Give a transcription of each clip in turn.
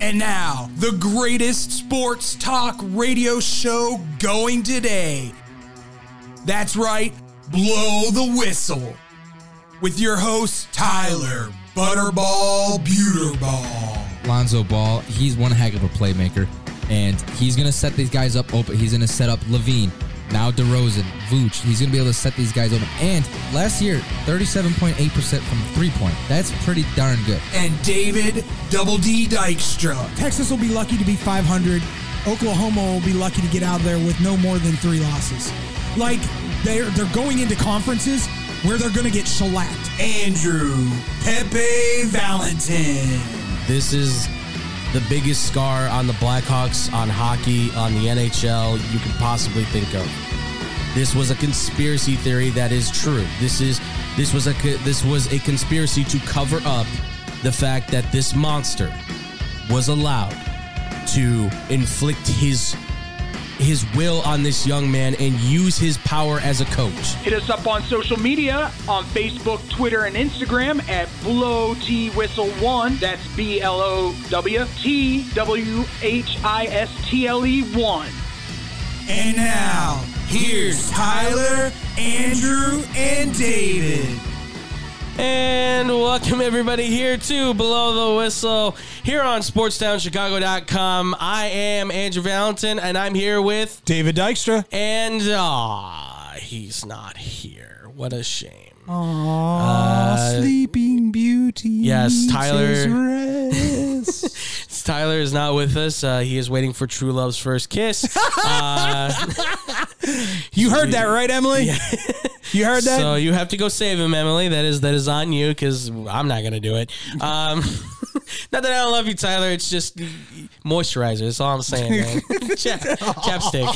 And now, the greatest sports talk radio show going today. That's right, Blow the Whistle. With your host, Tyler Butterball Buterball. Lonzo Ball, he's one heck of a playmaker. And he's going to set these guys up open. He's going to set up LaVine, now DeRozan, Vooch. He's going to be able to set these guys open. And last year, 37.8% from three point. That's pretty darn good. And David Double D Dykstra. Texas will be lucky to be 500. Oklahoma will be lucky to get out of there with no more than three losses. Like they're they're going into conferences where they're going to get shellacked. Andrew Pepe Valentin. This is the biggest scar on the Blackhawks, on hockey, on the NHL you could possibly think of. This was a conspiracy theory that is true. This is this was a this was a conspiracy to cover up the fact that this monster was allowed to inflict his his will on this young man and use his power as a coach. Hit us up on social media on Facebook, Twitter, and Instagram at Blow T Whistle One. That's B L O W T W H I S T L E One. And now, here's Tyler, Andrew, and David. And welcome everybody here to Below the Whistle here on SportsTownChicago.com. I am Andrew Valentin and I'm here with David Dykstra. and ah, he's not here. What a shame. Aww, sleeping beauty. yes, Tyler-. Tyler is not with us. Uh, he is waiting for True Love's first kiss. Uh, you heard that right, Emily? You heard that? so you have to go save him, Emily. That is that is on you because I'm not gonna do it. Um, not that I don't love you, Tyler. It's just moisturizer. That's all I'm saying, man. Chap, chapstick.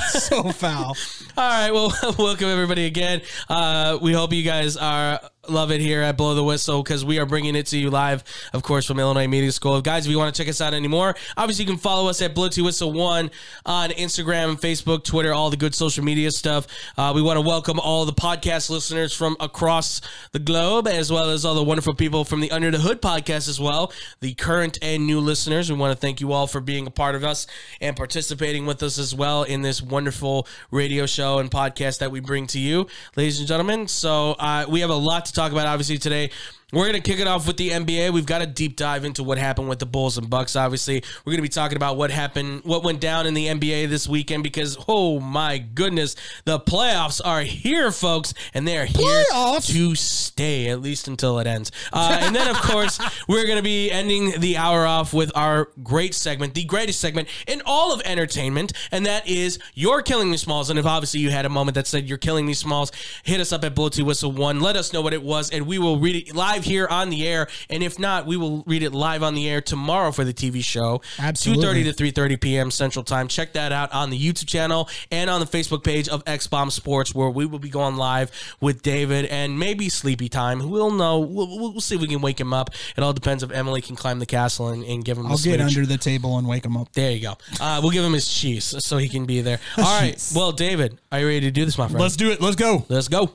so foul. All right. Well, welcome everybody again. Uh, we hope you guys are love it here at Blow the Whistle because we are bringing it to you live, of course, from Illinois Media School. Guys, if you want to check us out anymore, obviously you can follow us at Blow to Whistle One on Instagram, Facebook, Twitter, all the good social media stuff. Uh, we want to welcome all the podcast listeners from across the globe, as well as all the wonderful people from the Under the Hood podcast as well. The current and new listeners, we want to thank you all for being a part of us and participating with us as well in this wonderful radio show and podcast that we bring to you, ladies and gentlemen. So uh, we have a lot to talk about, obviously, today. We're going to kick it off with the NBA. We've got a deep dive into what happened with the Bulls and Bucks. Obviously, we're going to be talking about what happened, what went down in the NBA this weekend because, oh my goodness, the playoffs are here, folks, and they are here Playoffs? to stay, at least until it ends. Uh, and then, of course, we're going to be ending the hour off with our great segment, the greatest segment in all of entertainment, and that is You're Killing Me Smalls. And if obviously you had a moment that said You're Killing Me Smalls, hit us up at Blow to Whistle 1. Let us know what it was, and we will read it live here on the air. And if not, we will read it live on the air tomorrow for the TV show. Absolutely. 2.30 to 3.30 p.m. Central Time. Check that out on the YouTube channel and on the Facebook page of X Bomb Sports, where we will be going live with David and maybe Sleepy Time. We'll know. We'll, we'll see if we can wake him up. It all depends if Emily can climb the castle and, and give him I'll get under the table and wake him up. There you go. Uh, we'll give him his cheese so he can be there. All right. Well, David, are you ready to do this, my friend? Let's do it. Let's go. Let's go.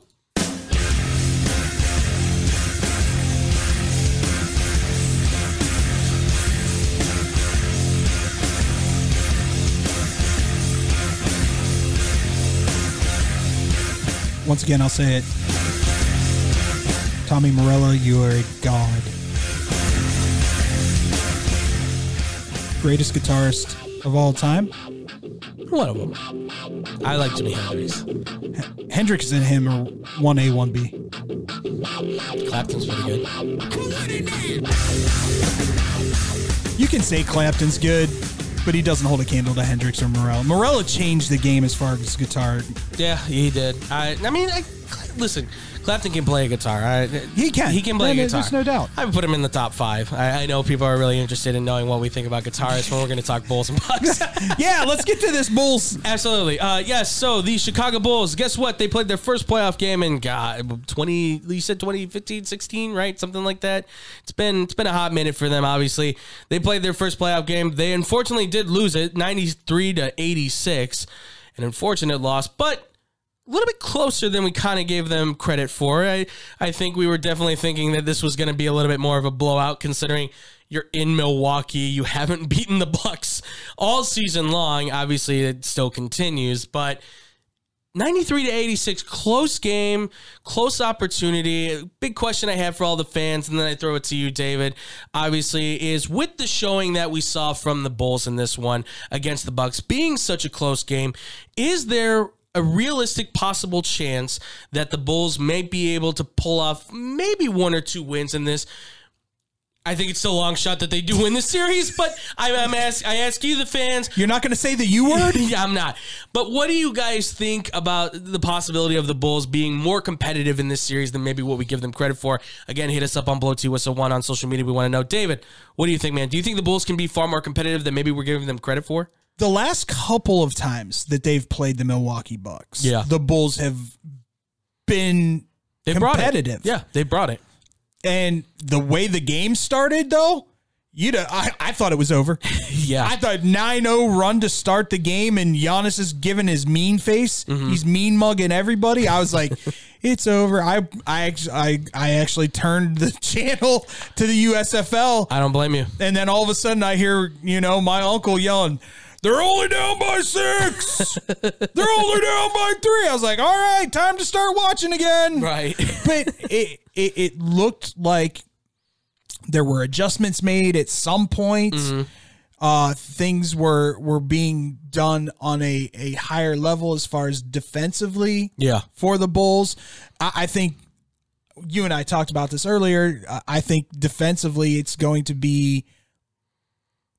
Once again, I'll say it. Tommy Morello, you are a god. Greatest guitarist of all time. One of them. I like Jimi Hendrix. Hendrix and him are 1A, 1B. Clapton's pretty good. You can say Clapton's good, but he doesn't hold a candle to Hendrix or Morello. Morello changed the game as far as guitar. Yeah, he did. I, I mean, I, listen, Clapton can play a guitar. I, He can. He can play No, a guitar. there's no doubt. I would put him in the top five. I, I know people are really interested in knowing what we think about guitarists when we're going to talk Bulls and Bucks. Yeah, let's get to this Bulls. Absolutely. Uh, yes. So the Chicago Bulls, guess what? They played their first playoff game in God, 20, you said 2015, 16, right? Something like that. It's been, it's been a hot minute for them, obviously. They played their first playoff game. They unfortunately did lose it 93 to 86. An unfortunate loss, but a little bit closer than we kind of gave them credit for. I I think we were definitely thinking that this was going to be a little bit more of a blowout, considering you're in Milwaukee. You haven't beaten the Bucks all season long. Obviously, it still continues, but 93 to 86, close game, close opportunity. Big question I have for all the fans, and then I throw it to you, David. Obviously, is with the showing that we saw from the Bulls in this one against the Bucks being such a close game, is there a realistic possible chance that the Bulls may be able to pull off maybe one or two wins in this? I think it's still a long shot that they do win the series, but I, I'm ask, I ask you, the fans, You're not going to say the U word? yeah, I'm not. But what do you guys think about the possibility of the Bulls being more competitive in this series than maybe what we give them credit for? Again, hit us up on Blow T Whistle One on social media. We want to know, David. What do you think, man? Do you think the Bulls can be far more competitive than maybe we're giving them credit for? The last couple of times that they've played the Milwaukee Bucks, Yeah. the Bulls have been They brought competitive. it. Yeah, they brought it. And the way the game started, though, you know, I, I thought it was over. Yeah, I thought 9-0 run to start the game, and Giannis is giving his mean face. Mm-hmm. He's mean mugging everybody. I was like, it's over. I I actually I, I actually turned the channel to the USFL, I don't blame you. and then all of a sudden I hear you know my uncle yelling. They're only down by six. They're only down by three. I was like, all right, time to start watching again Right. but it, it it looked like there were adjustments made at some point. Uh, things were were being done on a, a higher level as far as defensively Yeah. for the Bulls. I, I think you and I talked about this earlier. I think defensively, it's going to be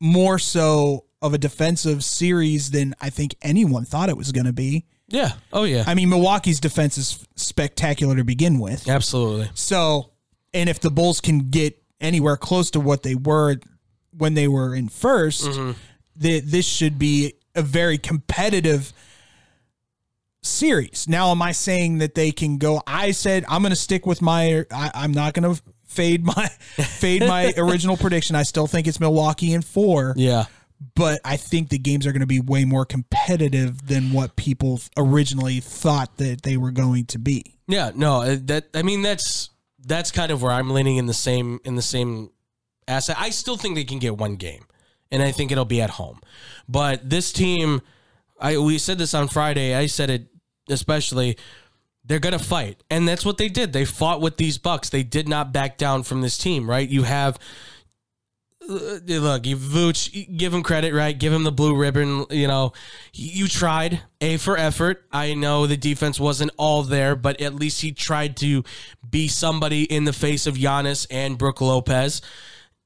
more so of a defensive series than I think anyone thought it was going to be. Yeah. Oh yeah. I mean, Milwaukee's defense is spectacular to begin with. Absolutely. So, and if the Bulls can get anywhere close to what they were when they were in 1st mm-hmm. th- this should be a very competitive series. Now, am I saying that they can go? I said I'm going to stick with my. I, I'm not going to fade my fade my original prediction. I still think it's Milwaukee in four Yeah. But I think the games are going to be way more competitive than what people originally thought that they were going to be. Yeah, no, uh, that I mean that's that's kind of where I'm leaning in the same in the same asset. I still think they can get one game, and I think it'll be at home. But this team, I we said this on Friday. I said it especially. They're gonna fight, and that's what they did. They fought with these Bucks. They did not back down from this team. Right? You have Uh, uh, look, you Vooch, give him credit, right? Give him the blue ribbon. You know, you tried a for effort. I know the defense wasn't all there, but at least he tried to be somebody in the face of Giannis and Brook Lopez.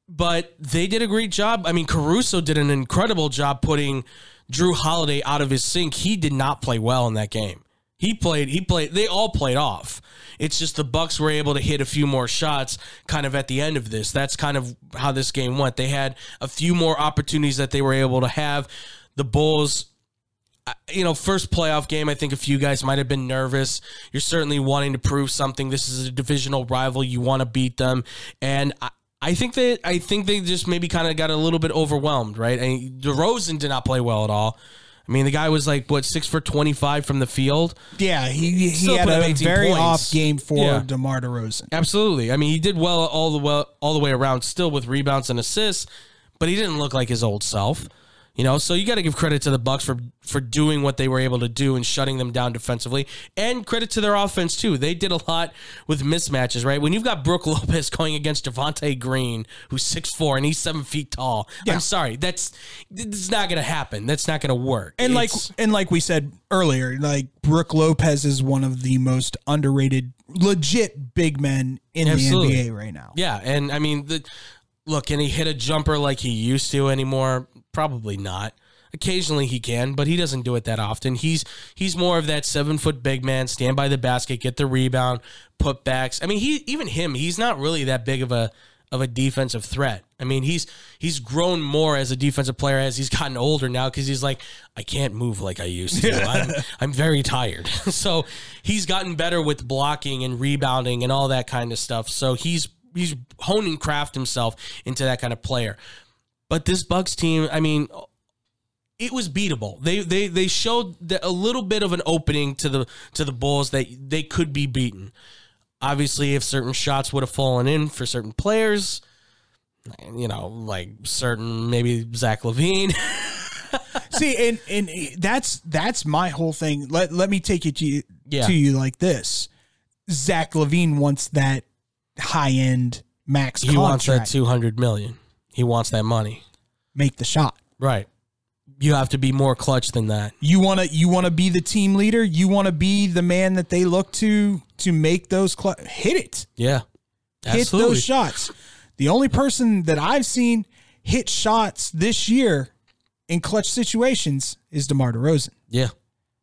But they did a great job. I mean, Caruso did an incredible job putting Jrue Holiday out of his sync. He did not play well in that game. He played. He played. They all played off. It's just the Bucks were able to hit a few more shots, kind of at the end of this. That's kind of how this game went. They had a few more opportunities that they were able to have. The Bulls, you know, first playoff game. I think a few guys might have been nervous. You're certainly wanting to prove something. This is a divisional rival. You want to beat them, and. I, I think they, I think they just maybe kind of got a little bit overwhelmed, right? Mean, DeRozan did not play well at all. I mean, the guy was like what six for twenty five from the field. Yeah, he he had a 18 very points. off game for Yeah. DeMar DeRozan. Absolutely. I mean, he did well all the well all the way around, still with rebounds and assists, but he didn't look like his old self. You know, so you got to give credit to the Bucks for for doing what they were able to do and shutting them down defensively, and credit to their offense too. They did a lot with mismatches, right? When you've got Brook Lopez going against Javonte Green, who's six four and he's seven feet tall, I'm sorry, that's it's not going to happen. That's not going to work. And like and like we said earlier, like Brook Lopez is one of the most underrated, legit big men in Absolutely. the NBA right now. Yeah, and I mean, the, look, can he hit a jumper like he used to anymore? Probably not. Occasionally he can, but he doesn't do it that often. He's he's more of that seven foot big man, stand by the basket, get the rebound, put backs. I mean, he even him, he's not really that big of a of a defensive threat. I mean, he's he's grown more as a defensive player as he's gotten older now because he's like, I can't move like I used to. I'm I'm very tired. so he's gotten better with blocking and rebounding and all that kind of stuff. So he's he's honing craft himself into that kind of player. But this Bucks team, I mean, it was beatable. They they they showed the, a little bit of an opening to the to the Bulls that they could be beaten. Obviously, if certain shots would have fallen in for certain players, you know, like certain maybe Zach LaVine. See, and and that's that's my whole thing. Let let me take it to you, Yeah. to you like this. Zach LaVine wants that high end max he wants that two hundred million. He wants that money. Make the shot. Right. You have to be more clutch than that. You want to you want to be the team leader. You want to be the man that they look to to make those cl- hit it. Yeah. Hit those shots. The only person that I've seen hit shots this year in clutch situations is DeMar DeRozan. Yeah,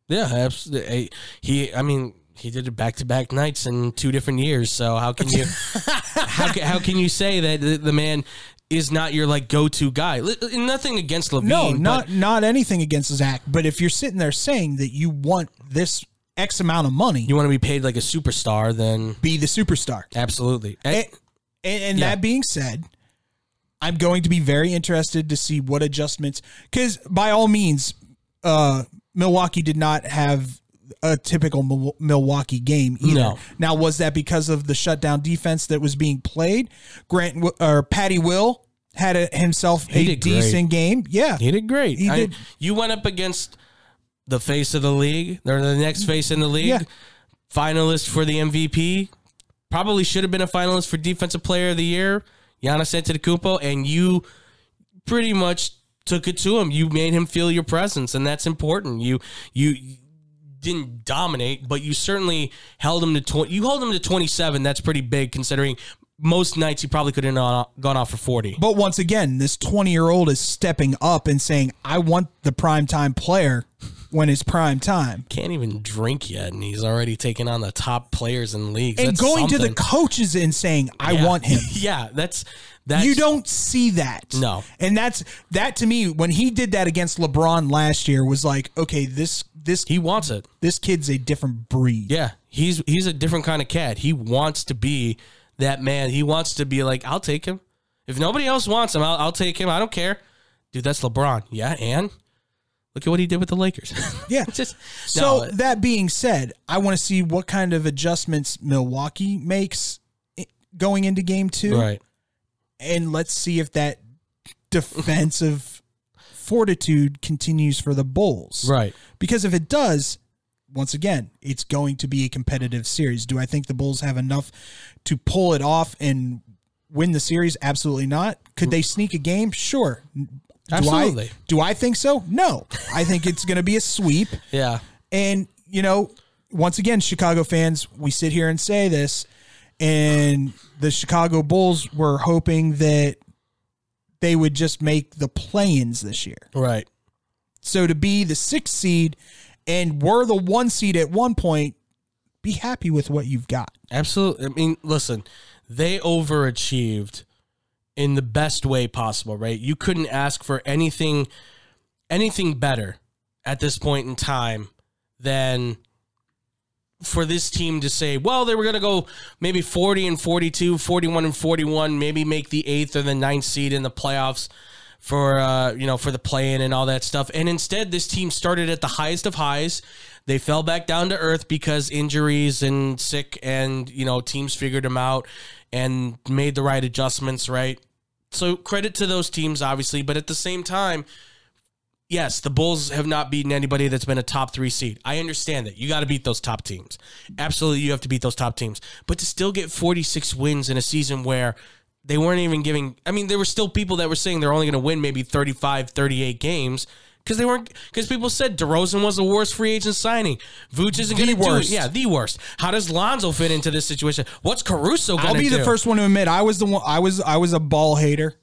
yeah, absolutely. Eh, he, I mean, he did it back to back nights in two different years. So how can you, how can, how can you say that the, the man is not your like go to guy? Li- Nothing against LaVine. No, but- not not anything against Zach, but if you're sitting there saying that you want this X amount of money, you want to be paid like a superstar, then be the superstar. absolutely. And, And- and, and Yeah. that being said, I'm going to be very interested to see what adjustments, because by all means, uh, Milwaukee did not have a typical Milwaukee game either. No. Now, was that because of the shutdown defense that was being played? Grant or Patty Will had a, himself He a did great. decent game. Yeah, He did great. He I- did. you went up against the face of the league, or the next face in the league, Yeah. finalist for the MVP. Probably should have been a finalist for Defensive Player of the Year, Giannis Antetokounmpo, and you pretty much took it to him. You made him feel your presence, and that's important. You you didn't dominate, but you certainly held him to twenty. You hold him to twenty seven. That's pretty big considering. Most nights he probably could have gone off for forty. But once again, this 20 year old is stepping up and saying, I want the prime time player when it's prime time. can't even drink yet, and he's already taking on the top players in leagues. And That's going to the coaches and saying, I Yeah. want him. yeah, that's that's you don't see that. No. And that's that to me, when he did that against LeBron last year, was like, okay, this this He wants it. this kid's a different breed. Yeah, he's he's a different kind of cat. He wants to be that man. He wants to be like, I'll take him. If nobody else wants him, I'll, I'll take him. I don't care, dude. That's LeBron. Yeah, and look at what he did with the Lakers. Yeah. just So no, that being said, I want to see what kind of adjustments Milwaukee makes going into game two. right. and let's see if that defensive fortitude continues for the Bulls. Right. Because if it does, once again, it's going to be a competitive series. Do I think the Bulls have enough to pull it off and win the series? Absolutely not. Could they sneak a game? Sure. Do Absolutely. I, do I think so? No. I think it's going to be a sweep. Yeah. And, you know, once again, Chicago fans, we sit here and say this, and the Chicago Bulls were hoping that they would just make the play ins this year. Right. So to be the sixth seed and were the one seed at one point, be happy with what you've got. Absolutely. I mean, listen, they overachieved in the best way possible, right? You couldn't ask for anything anything better at this point in time than for this team to say, well, they were going to go maybe 40 and 42, 41 and 41, maybe make the 8th or the ninth seed in the playoffs for uh, you know, for the play-in and all that stuff. And instead this team started at the highest of highs. They fell back down to earth because injuries and sick and, you know, teams figured them out and made the right adjustments, right? So credit to those teams obviously, but at the same time, yes, the Bulls have not beaten anybody that's been a top three seed. I understand that. You got to beat those top teams. Absolutely, you have to beat those top teams. But to still get 46 wins in a season where they weren't even giving, I mean, there were still people that were saying they're only going to win maybe 35, 38 games. Because they weren't, because people said DeRozan was the worst free agent signing. Vooch isn't going to do it. worst. Yeah, the worst. How does Lonzo fit into this situation? What's Caruso going to I'll do? be the first one to admit I was the one I was I was a ball hater.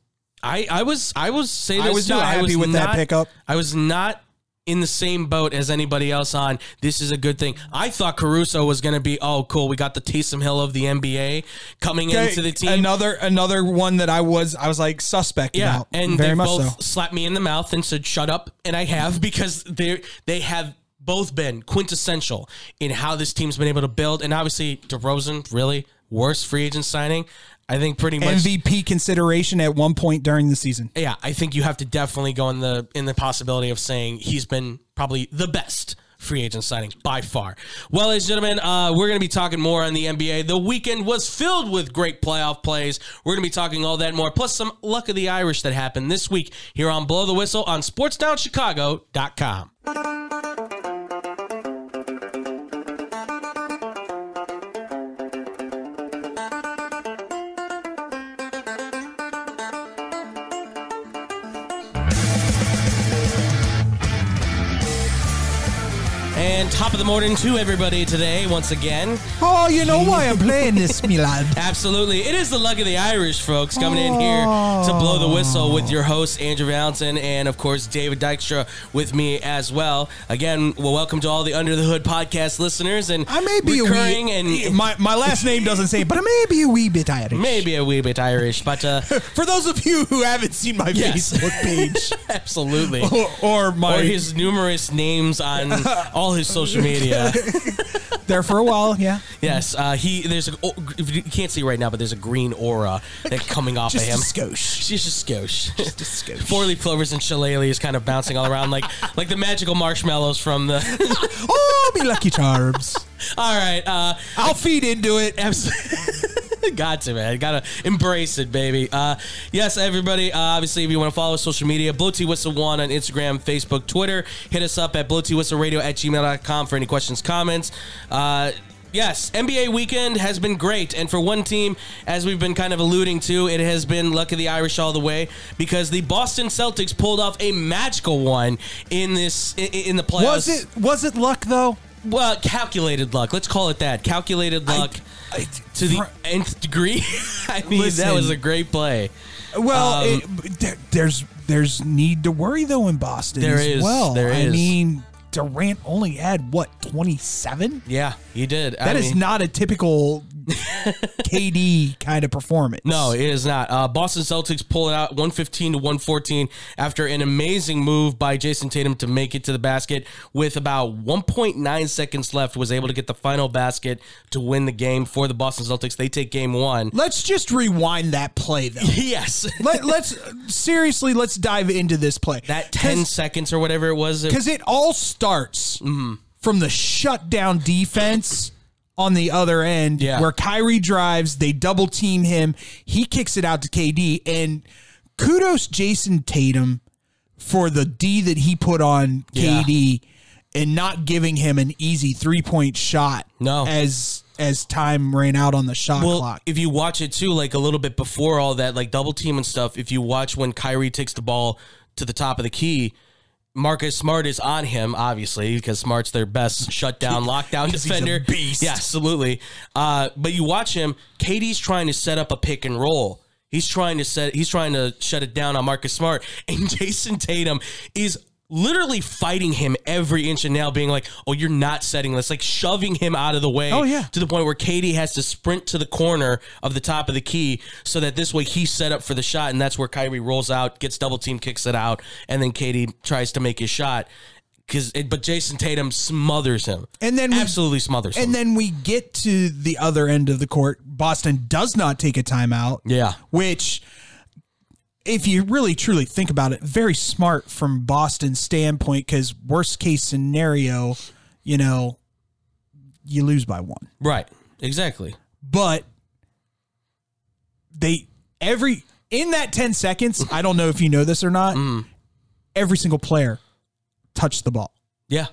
I, I was I was say I was too. not I happy was with that pickup. I was not in the same boat as anybody else on this is a good thing. I thought Caruso was going to be oh cool. We got the Taysom Hill of the NBA coming into the team. Another another one that I was I was like suspect yeah, about. and very they much both so. slapped me in the mouth and said shut up, and I have because they they have both been quintessential in how this team's been able to build, and obviously DeRozan really worst free agent signing. I think pretty much MVP consideration at one point during the season. yeah, I think you have to definitely go in the in the possibility of saying he's been probably the best free agent signing by far. Well, ladies and gentlemen, uh, we're going to be talking more on the NBA. The weekend was filled with great playoff plays. We're going to be talking all that more, plus some luck of the Irish that happened this week here on Blow the Whistle on SportsDownChicago.com. top of the morning to everybody today, once again. Oh, you know why I'm playing this, me lad. Absolutely. It is the luck of the Irish, folks, coming in here to blow the whistle with your host, Andrew Valentin, and of course, David Dykstra with me as well. Again, well, welcome to all the Under the Hood podcast listeners and I may be a recurring wee, and my my last name doesn't say, it, but I may be a wee bit Irish. maybe a wee bit Irish, but uh, For those of you who haven't seen my Yes. Facebook page absolutely. or, or my Or his numerous names on all his social media. there for a while, yeah. Yes, uh, he. There's a. oh, You can't see right now, but there's a green aura that coming off Just of him. skosh. She's just skosh. Just a skosh. Four leaf clovers and shillelagh is kind of bouncing all around like like the magical marshmallows from the. Oh, me lucky charms. all right, uh, I'll feed into it. abs- got to man, gotta embrace it, baby. Uh, yes, everybody. Uh, obviously, if you want to follow us social media, Blow T Whistle One on Instagram, Facebook, Twitter. Hit us up at Blow T Whistle Radio at gmail.com for any questions, comments. Uh, Yes, NBA weekend has been great. And for one team, as we've been kind of alluding to, it has been luck of the Irish all the way because the Boston Celtics pulled off a magical one in this in, in the playoffs. Was it was it luck though? Well, calculated luck. Let's call it that. Calculated luck I- to the nth degree. I mean, that was a great play. Well, Um, it, there, there's there's need to worry though in Boston. There as is, Well, there I is. mean, Durant only had what 27. Yeah, he did. That is not a typical KD kind of performance. No, it is not. Uh, Boston Celtics pull it out 115 to 114 after an amazing move by Jayson Tatum to make it to the basket with about 1.9 seconds left. Was able to get the final basket to win the game for the Boston Celtics. They take game one. Let's just rewind that play though. Yes, Let, let's seriously let's dive into this play. that 10 seconds or whatever it was. because it all starts Mm-hmm. from the shutdown defense on the other end, Yeah. where Kyrie drives, they double team him, he kicks it out to KD, and kudos Jayson Tatum for the D that he put on Yeah. KD and not giving him an easy three point shot. No. as as time ran out on the shot Well, clock. if you watch it too, like a little bit before all that, like double team and stuff, if you watch when Kyrie takes the ball to the top of the key, Marcus Smart is on him, obviously, because Smart's their best shutdown, lockdown he's a defender. beast. Yeah, absolutely. Uh, but you watch him, KD's trying to set up a pick and roll. He's trying to set he's trying to shut it down on Marcus Smart. And Jayson Tatum is literally fighting him every inch and nail, being like, Oh, you're not setting this, like shoving him out of the way Oh, yeah. to the point where KD has to sprint to the corner of the top of the key so that this way he's set up for the shot, and that's where Kyrie rolls out, gets double team, kicks it out, and then KD tries to make his shot. Cause but Jayson Tatum smothers him, And then we- absolutely smothers him. and then we get to the other end of the court. Boston does not take a timeout. yeah, which if you really truly think about it very smart from boston's standpoint because worst case scenario you know you lose by one right, exactly. but they every in that 10 seconds i don't know if you know this or not Mm. every single player touched the ball Yeah,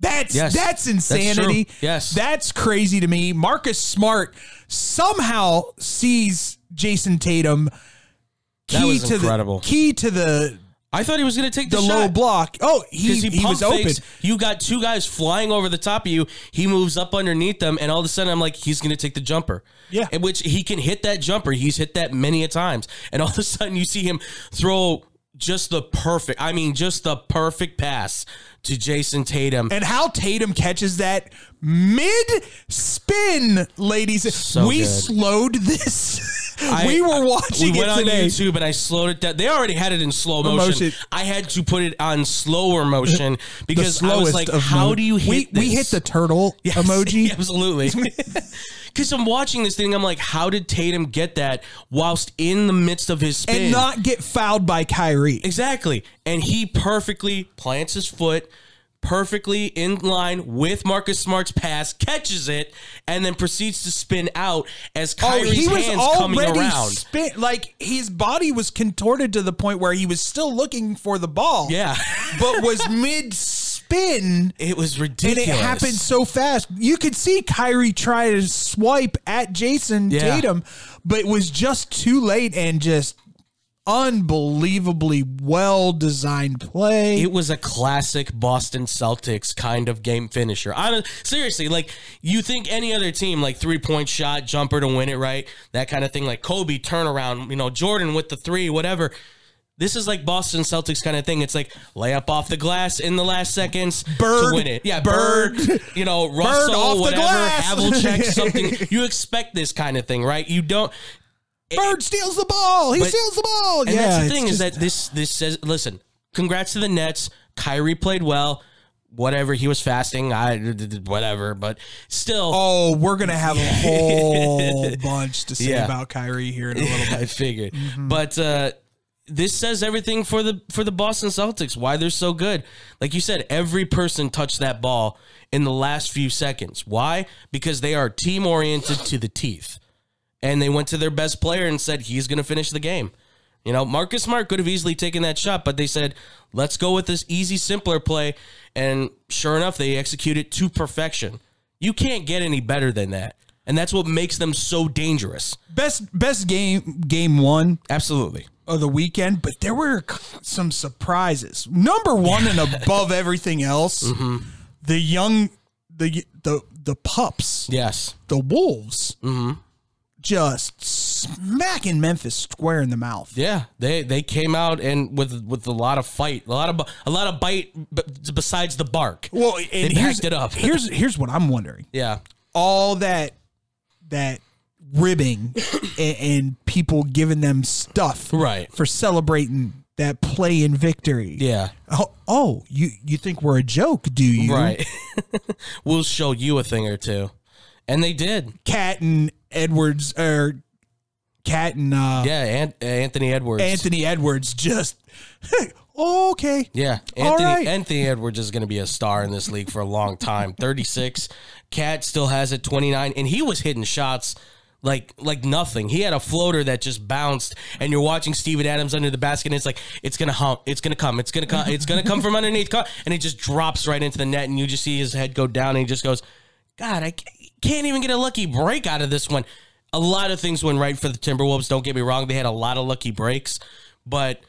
that's Yes. that's That's insanity. Yes. That's crazy to me. Marcus Smart somehow sees Jayson Tatum key That was to incredible. the key to the I thought he was going to take the, the low block. Oh, he, Because he, was open. You got two guys flying over the top of you. He moves up underneath them, and all of a sudden, I'm like, he's going to take the jumper. Yeah. In which he can hit that jumper. He's hit that many a times, and all of a sudden, you see him throw just the perfect. I mean, just the perfect pass to Jayson Tatum. And how Tatum catches that mid spin, ladies. So we good. slowed this. I- we were watching we went it on today. YouTube and I slowed it down. They already had it in slow motion. motion. I had to put it on slower motion because I was like, "How do you hit We, we hit the turtle Yes, emoji. absolutely. Because I'm watching this thing, I'm like, how did Tatum get that whilst in the midst of his spin? and not get fouled by Kyrie. Exactly. And he perfectly plants his foot perfectly in line with Marcus Smart's pass, catches it, and then proceeds to spin out as Oh, Kyrie's he was hands coming already around. spin like his body was contorted to the point where he was still looking for the ball. Yeah. but was mid spin. It was ridiculous. And it happened so fast. You could see Kyrie try to swipe at Jayson Yeah. Tatum, but it was just too late and just unbelievably well designed play. It was a classic Boston Celtics kind of game finisher. I seriously, like you think any other team, like three point shot, jumper to win it, right? That kind of thing, like Kobe turnaround, you know, Jordan with the three, whatever. This is like Boston Celtics kind of thing. It's like lay up off the glass in the last seconds Bird, to win it. Yeah, Bird. Bird, you know, Russell, off the whatever, glass. Havlicek, something. You expect this kind of thing, right? You don't. Bird steals the ball. He But- steals the ball. And yeah, that's the thing is just- that this this says listen, congrats to the Nets. Kyrie played well. Whatever he was fasting, I whatever, but still, Oh, we're gonna have a whole bunch to say Yeah. about Kyrie here in a little bit I figured. But uh, this says everything for the for the Boston Celtics. Why they're so good. Like you said, every person touched that ball in the last few seconds. Why? Because they are team oriented to the teeth, and they went to their best player and said he's going to finish the game. You know, Marcus Smart could have easily taken that shot, but they said, let's go with this easy, simpler play. And sure enough, they execute it to perfection. You can't get any better than that. And that's what makes them so dangerous. Best best game game one Absolutely. Of the weekend, but there were some surprises. Number one and above everything else, Mm-hmm. the young the the the pups, Yes. the wolves, Mm-hmm. just smacking Memphis square in the mouth. Yeah, they they came out and with with a lot of fight, a lot of a lot of bite besides the bark. Well, they and here's, packed it up. here's here's what I'm wondering. yeah, all that that ribbing and, and people giving them stuff Right. for celebrating that play in victory. yeah, Oh, oh, you you think we're a joke, do you? right. we'll show you a thing or two, and they did. KAT and Edwards or KAT and uh, Yeah, An- Anthony Edwards. Anthony Edwards just okay. Yeah, All Anthony right. Anthony Edwards is going to be a star in this league for a long time. Thirty six, KAT still has it twenty nine, and he was hitting shots like like nothing. He had a floater that just bounced, and you're watching Steven Adams under the basket, and it's like it's gonna hump, it's gonna come, it's gonna come, it's gonna come from underneath, and it just drops right into the net, and you just see his head go down, and he just goes, God, I can't even get a lucky break out of this one. A lot of things went right for the Timberwolves. Don't get me wrong; they had a lot of lucky breaks, but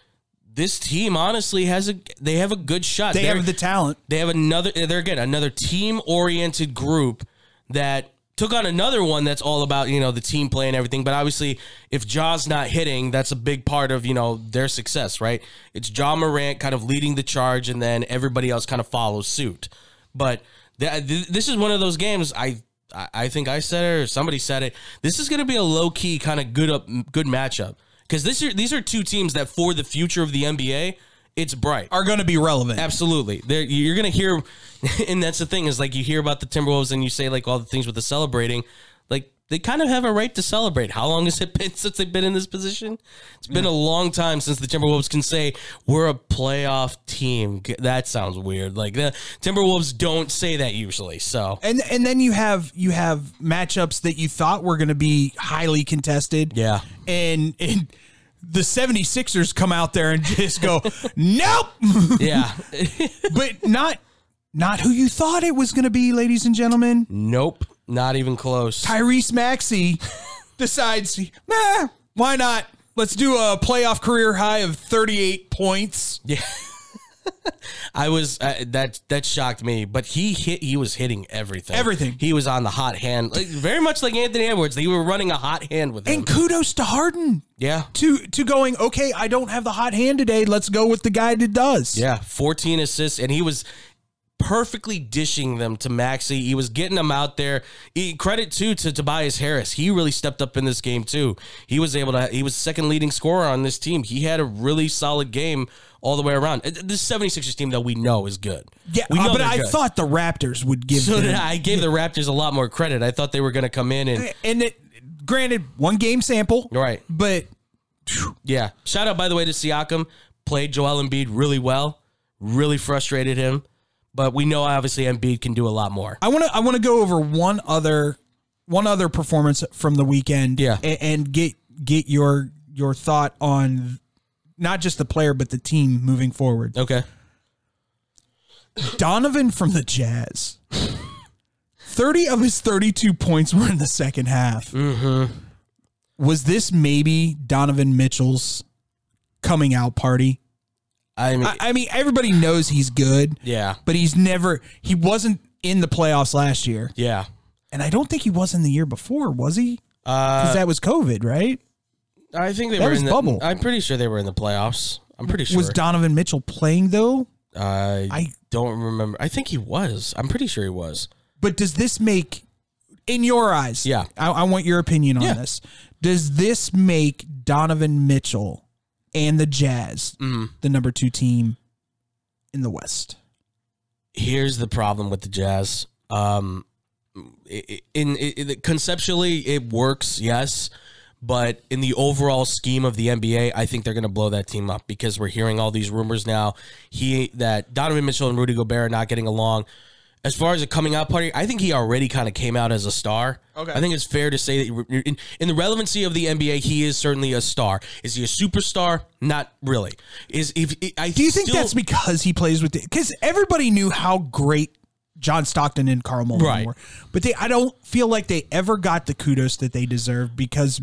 this team honestly has a they have a good shot. They They're- have the talent. they have another they're again another team oriented group that took on another one that's all about you know the team play and everything. But obviously if Ja's not hitting that's a big part of you know their success right? It's Ja Morant kind of leading the charge and then everybody else kind of follows suit. But th- th- this is one of those games I I think I said it or somebody said it. This is going to be a low key kind of good up good matchup. Because this are these are two teams that for the future of the NBA it's bright Are going to be relevant. Absolutely. There, you're gonna hear, and that's the thing is like you hear about the Timberwolves and you say like all the things with the celebrating, like they kind of have a right to celebrate. How long has it been since they've been in this position? It's been a long time since the Timberwolves can say we're a playoff team. That sounds weird. Like the Timberwolves don't say that usually. So And and then you have you have matchups that you thought were going to be highly contested. Yeah. And and the 76ers come out there and just go, "Nope." yeah, but not not who you thought it was going to be, ladies and gentlemen. nope, not even close. Tyrese Maxey decides, "Nah, why not? Let's do a playoff career high of 38 points." Yeah. I was uh, that that shocked me, but he hit. He was hitting everything. Everything. He was on the hot hand, like, very much like Anthony Edwards. They were running a hot hand with him. And kudos to Harden yeah, to to going, "Okay, I don't have the hot hand today. Let's go with the guy that does." yeah. Fourteen assists, and he was perfectly dishing them to Maxey. He was getting them out there. He, credit too to Tobias Harris. He really stepped up in this game too. He was able to. He was second leading scorer on this team. He had a really solid game all the way around. This 76ers team that we know is good. Yeah, we uh, but I good. thought the Raptors would give So them. did I. Gave the Raptors a lot more credit. I thought they were going to come in and And it, granted, one game sample, right. but Yeah. Shout out by the way to Siakam. Played Joel Embiid really well. Really frustrated him. But we know obviously Embiid can do a lot more. I want to I want to go over one other one other performance from the weekend. Yeah. a- and, get get your your thought on not just the player but the team moving forward. Okay. Donovan from the Jazz. 30 of his 32 points were in the second half. Mm-hmm. Was this maybe Donovan Mitchell's coming out party? I mean, I, I mean, everybody knows he's good, yeah. but he's never, he wasn't in the playoffs last year. Yeah. And I don't think he was in the year before, was he? Uh, Because that was COVID, right? I think they that were was in the bubble. I'm pretty sure they were in the playoffs. I'm pretty sure. Was Donovan Mitchell playing though? I I don't remember. I think he was. I'm pretty sure he was. But does this make, in your eyes, Yeah. I, I want your opinion on Yeah. this. Does this make Donovan Mitchell and the Jazz Mm. the number two team in the West? Here's the problem with the Jazz. Um, i- i- in, in, conceptually, it works, yes, but in the overall scheme of the NBA, I think they're going to blow that team up because we're hearing all these rumors now. He that Donovan Mitchell and Rudy Gobert are not getting along. As far as a coming out party, I think he already kind of came out as a star. Okay. I think it's fair to say that in, in the relevancy of the NBA, he is certainly a star. Is he a superstar? Not really. Is if I Do you think that's because he plays with because everybody knew how great John Stockton and Karl Malone Right. were, but they I don't feel like they ever got the kudos that they deserve because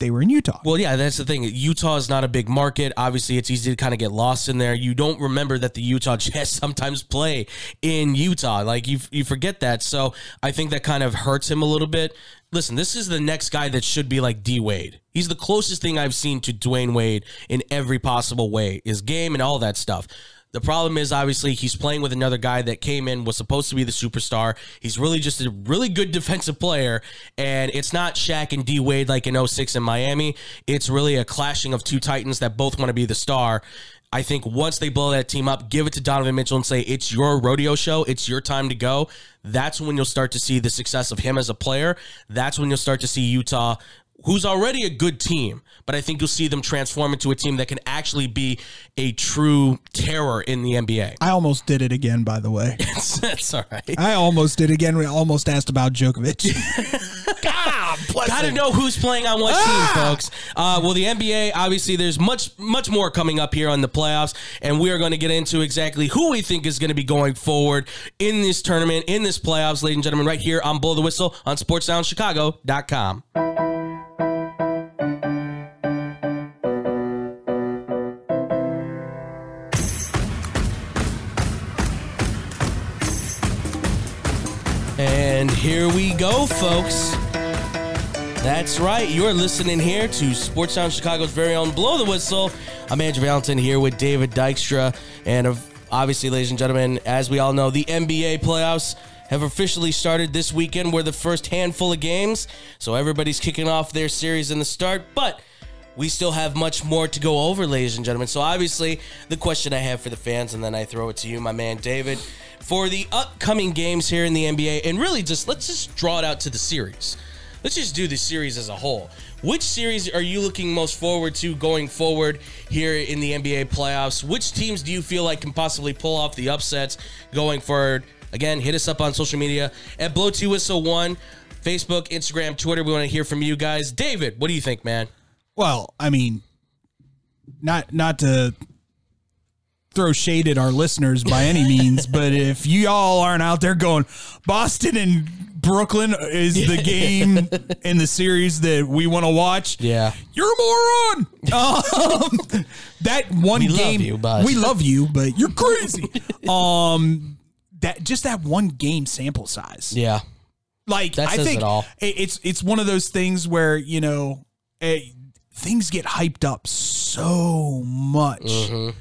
they were in Utah. Well, yeah, that's the thing. Utah is not a big market. Obviously, it's easy to kind of get lost in there. You don't remember that the Utah Jazz sometimes play in Utah. Like you, you forget that. So I think that kind of hurts him a little bit. Listen, this is the next guy that should be like D Wade. He's the closest thing I've seen to Dwyane Wade in every possible way. His game and all that stuff. The problem is obviously he's playing with another guy that came in was supposed to be the superstar. He's really just a really good defensive player, and it's not Shaq and D Wade like in 06 in Miami. It's really a clashing of two titans that both want to be the star. I think once they blow that team up, give it to Donovan Mitchell and say it's your rodeo show, it's your time to go. That's when you'll start to see the success of him as a player. That's when you'll start to see Utah who's already a good team, but I think you'll see them transform into a team that can actually be a true terror in the NBA. I almost did it again, by the way. That's all right. I almost did it again. We almost asked about Djokovic. God, Got to know who's playing on what team, folks. Uh, well, the NBA, obviously, there's much, much more coming up here on the playoffs, and we are going to get into exactly who we think is going to be going forward in this tournament, in this playoffs, ladies and gentlemen, right here on Blow the Whistle on SportsSoundChicago.com. And here we go, folks. That's right. You're listening here to Sports Sound Chicago's very own Blow the Whistle. I'm Andrew Valentin here with David Dykstra. And obviously, ladies and gentlemen, as we all know, the NBA playoffs have officially started this weekend. We're the first handful of games. So everybody's kicking off their series in the start. But we still have much more to go over, ladies and gentlemen. So, obviously, the question I have for the fans, and then I throw it to you, my man David, for the upcoming games here in the NBA, and really just let's just draw it out to the series. Let's just do the series as a whole. Which series are you looking most forward to going forward here in the NBA playoffs? Which teams do you feel like can possibly pull off the upsets going forward? Again, hit us up on social media at Blow Two Whistle One, Facebook, Instagram, Twitter. We want to hear from you guys. David, what do you think, man? well, I mean, not not to throw shade at our listeners by any means, but if you all aren't out there going, Boston and Brooklyn is the game in the series that we want to watch. Yeah. You're a moron. Um, that one We love game, you, but- we love you, but you're crazy. um, that just that one game sample size. Yeah. Like That I think it it's it's one of those things where you know eh, things get hyped up so much. Mm-hmm.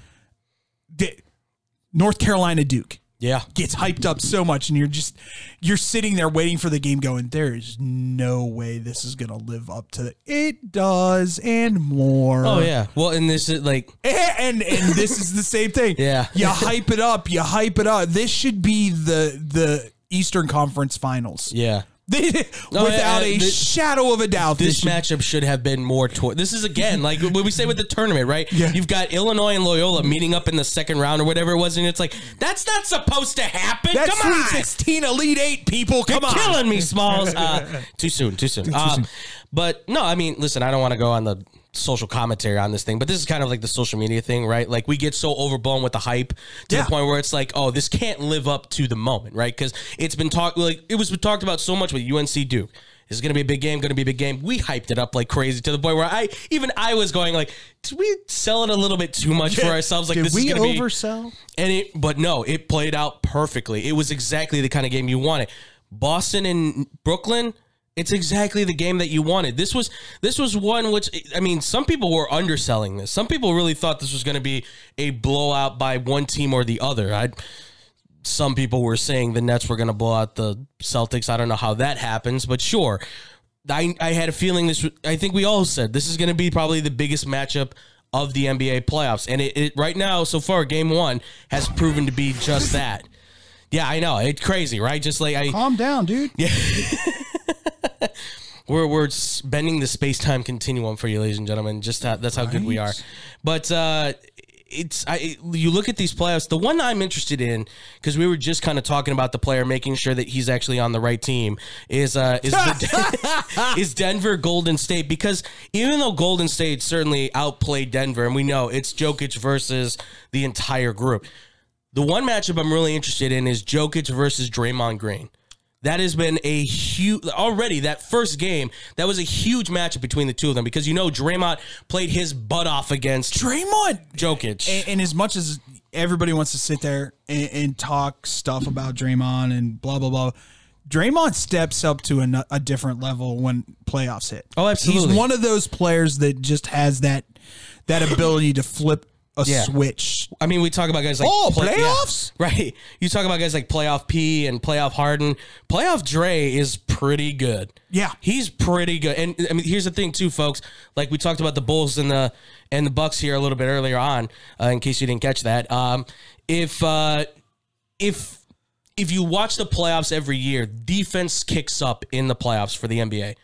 North Carolina Duke. Yeah. gets hyped up so much and you're just you're sitting there waiting for the game going there is no way this is gonna live up to it does and more Oh yeah. Well, and this is like and and this is the same thing Yeah. you hype it up you hype it up this should be the the eastern conference finals yeah. without yeah, a this- shadow of a doubt This should- matchup should have been more toward. This is again like what we say with the tournament, right? Yeah. You've got Illinois and Loyola meeting up in the second round or whatever it was, and it's like that's not supposed to happen. that's Come on, 16 elite 8 people come You're on killing me, Smalls. Uh, too soon, too soon. Um, But no, I mean, listen, I don't want to go on the social commentary on this thing, but this is kind of like the social media thing, right? Like we get so overblown with the hype to Yeah. the point where it's like, oh, this can't live up to the moment, right? Because it's been talked like it was talked about so much with UNC Duke. This is going to be a big game, going to be a big game. We hyped it up like crazy to the point where I even I was going like, did we sell it a little bit too much for ourselves? Like Did this we is going to be oversell and it, but no, it played out perfectly. It was exactly the kind of game you wanted. Boston and Brooklyn, it's exactly the game that you wanted. This was this was one which I mean, some people were underselling this. Some people really thought this was going to be a blowout by one team or the other. I some people were saying the Nets were going to blow out the Celtics. I don't know how that happens, but sure. I, I had a feeling this. I think we all said this is going to be probably the biggest matchup of the NBA playoffs, and it, it right now so far, Game One has proven to be just that. Yeah, I know it's crazy, right? Just like I, calm down dude we're we're bending the space time continuum for you, ladies and gentlemen. Just how, that's how good we are. But uh, it's I you look at these playoffs. The one I'm interested in because we were just kind of talking about the player making sure that he's actually on the right team is uh is the, is Denver Golden State because even though Golden State certainly outplayed Denver and we know it's Jokic versus the entire group. The one matchup I'm really interested in is Jokic versus Draymond Green. That has been a huge already. That first game, that was a huge matchup between the two of them because you know Draymond played his butt off against Draymond Jokic. and, and as much as everybody wants to sit there and, and talk stuff about Draymond and blah blah blah, Draymond steps up to a, a different level when playoffs hit. Oh, absolutely. He's one of those players that just has that that ability to flip a Yeah. switch. I mean, we talk about guys like Oh, play- yeah, playoffs? right? You talk about guys like playoff P and playoff Harden. Playoff Dre is pretty good. Yeah. he's pretty good. And I mean, here's the thing, too, folks. Like we talked about the Bulls and the and the Bucks here a little bit earlier on. Uh, in case you didn't catch that, um, if uh, if if you watch the playoffs every year, defense kicks up in the playoffs for the NBA.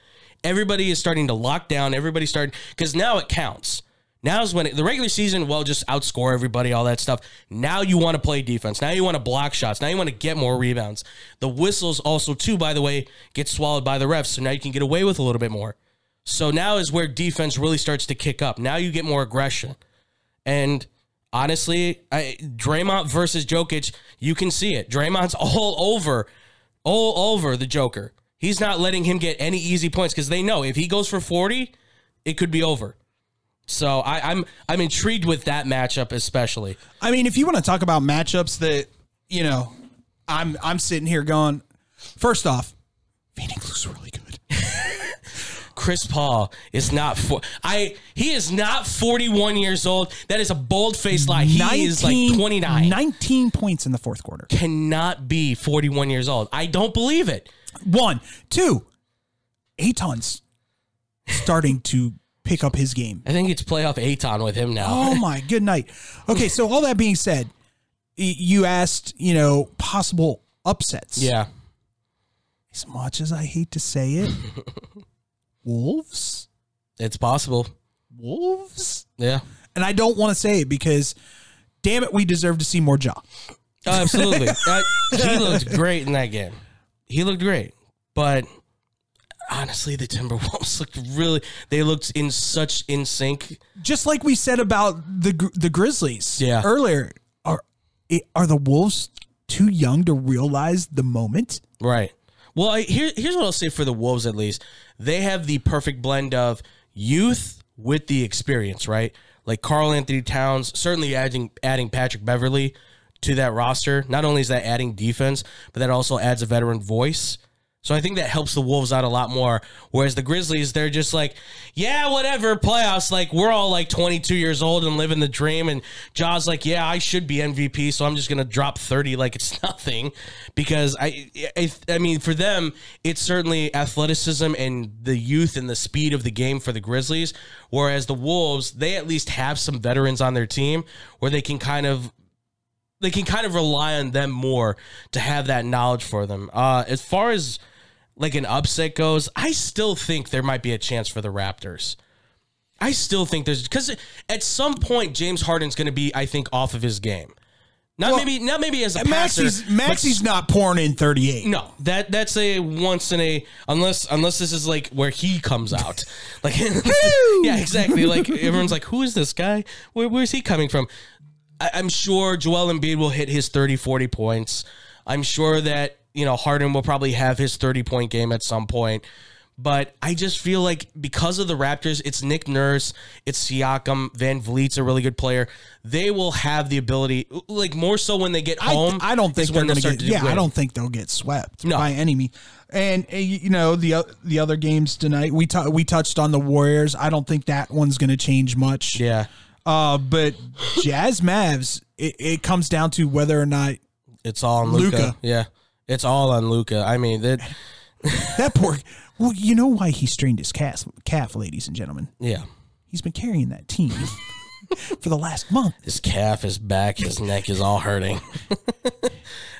Everybody is starting to lock down. Everybody's starting because now it counts. Now's when it, the regular season, well, just outscore everybody, all that stuff. Now you want to play defense. Now you want to block shots. Now you want to get more rebounds. The whistles also, too, by the way, get swallowed by the refs. So now you can get away with a little bit more. So now is where defense really starts to kick up. Now you get more aggression. And honestly, I, Draymond versus Jokic, you can see it. Draymond's all over, all over the Joker. He's not letting him get any easy points because they know if he goes for 40, it could be over. So I, I'm I'm intrigued with that matchup especially. I mean, if you want to talk about matchups that you know, I'm I'm sitting here going. First off, Phoenix looks really good. Chris Paul is not for I he is not 41 years old. That is a bold faced lie. He is like 29. 19 points in the fourth quarter. Cannot be 41 years old. I don't believe it. One, two, Ayton's starting to pick up his game. I think it's playoff Ayton with him now. Oh my good night. Okay, so all that being said, you asked, you know, possible upsets. Yeah. As much as I hate to say it, Wolves, It's possible. Wolves, Yeah. and I don't want to say it because, damn it, we deserve to see more Ja. Oh, absolutely. Uh, he looked great in that game. He looked great. But honestly, the Timberwolves looked really they looked in such in sync. Just like we said about the the Grizzlies, Yeah. earlier. Are are the Wolves too young to realize the moment? Right. Well, I, here, here's what I'll say for the Wolves at least. They have the perfect blend of youth with the experience, right? Like Karl-Anthony Towns, certainly adding adding Patrick Beverley to that roster. Not only is that adding defense, but that also adds a veteran voice. So I think that helps the Wolves out a lot more. Whereas the Grizzlies, they're just like, yeah, whatever, playoffs. Like we're all like 22 years old and living the dream. And Ja's like, yeah, I should be MVP, so I'm just gonna drop 30 like it's nothing. Because I, I, I mean, for them, it's certainly athleticism and the youth and the speed of the game for the Grizzlies. Whereas the Wolves, they at least have some veterans on their team where they can kind of they can kind of rely on them more to have that knowledge for them. Uh, as far as like an upset goes, I still think there might be a chance for the Raptors. I still think there's because at some point James Harden's going to be, I think, off of his game. Not Well, maybe, not maybe as a passer. Maxey's but Maxey's not pouring in 38. no, that that's a once in a unless unless this is like where he comes out. Like Yeah, exactly. Like everyone's like, who is this guy? Where, where's he coming from? I, I'm sure Joel Embiid will hit his 30, 40 points. I'm sure that, you know, Harden will probably have his 30 point game at some point. But I just feel like because of the Raptors, it's Nick Nurse, it's Siakam, VanVleet's a really good player. They will have the ability, like more so when they get I, home. I don't think they're going to get. Yeah, I don't think they'll get swept No. by any means. And you you know the the other games tonight, we t- we touched on the Warriors. I don't think that one's going to change much. Yeah. Uh, but Jazz Mavs, it, it comes down to whether or not It's all Luka. Yeah. It's all on Luka. I mean, that that poor. Well, you know why he strained his calf, calf, ladies and gentlemen. yeah. He's been carrying that team for the last month. His calf, his back, his neck is all hurting.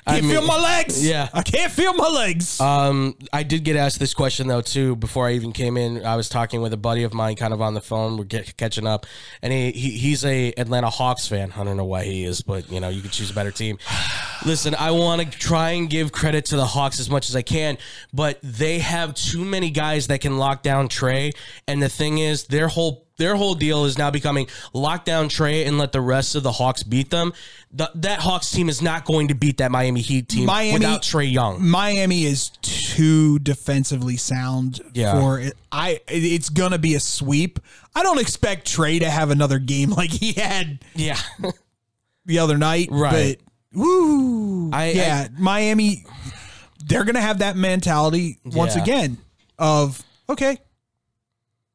I Can't feel my legs. Yeah. I can't feel my legs. Um, I did get asked this question though too before I even came in. I was talking with a buddy of mine, kind of on the phone. We're get, catching up, and he, he he's a Atlanta Hawks fan. I don't know why he is, but you know you can choose a better team. Listen, I want to try and give credit to the Hawks as much as I can, but they have too many guys that can lock down Trae. And the thing is, their whole their whole deal is now becoming lock down Trae and let the rest of the Hawks beat them. The, that Hawks team is not going to beat that Miami Heat team Miami- without Trae Young. Miami is too defensively sound Yeah. for it. I it's gonna be a sweep. I don't expect Trae to have another game like he had Yeah. the other night. Right. But woo. I- yeah, Miami they're gonna have that mentality once Yeah. again of okay,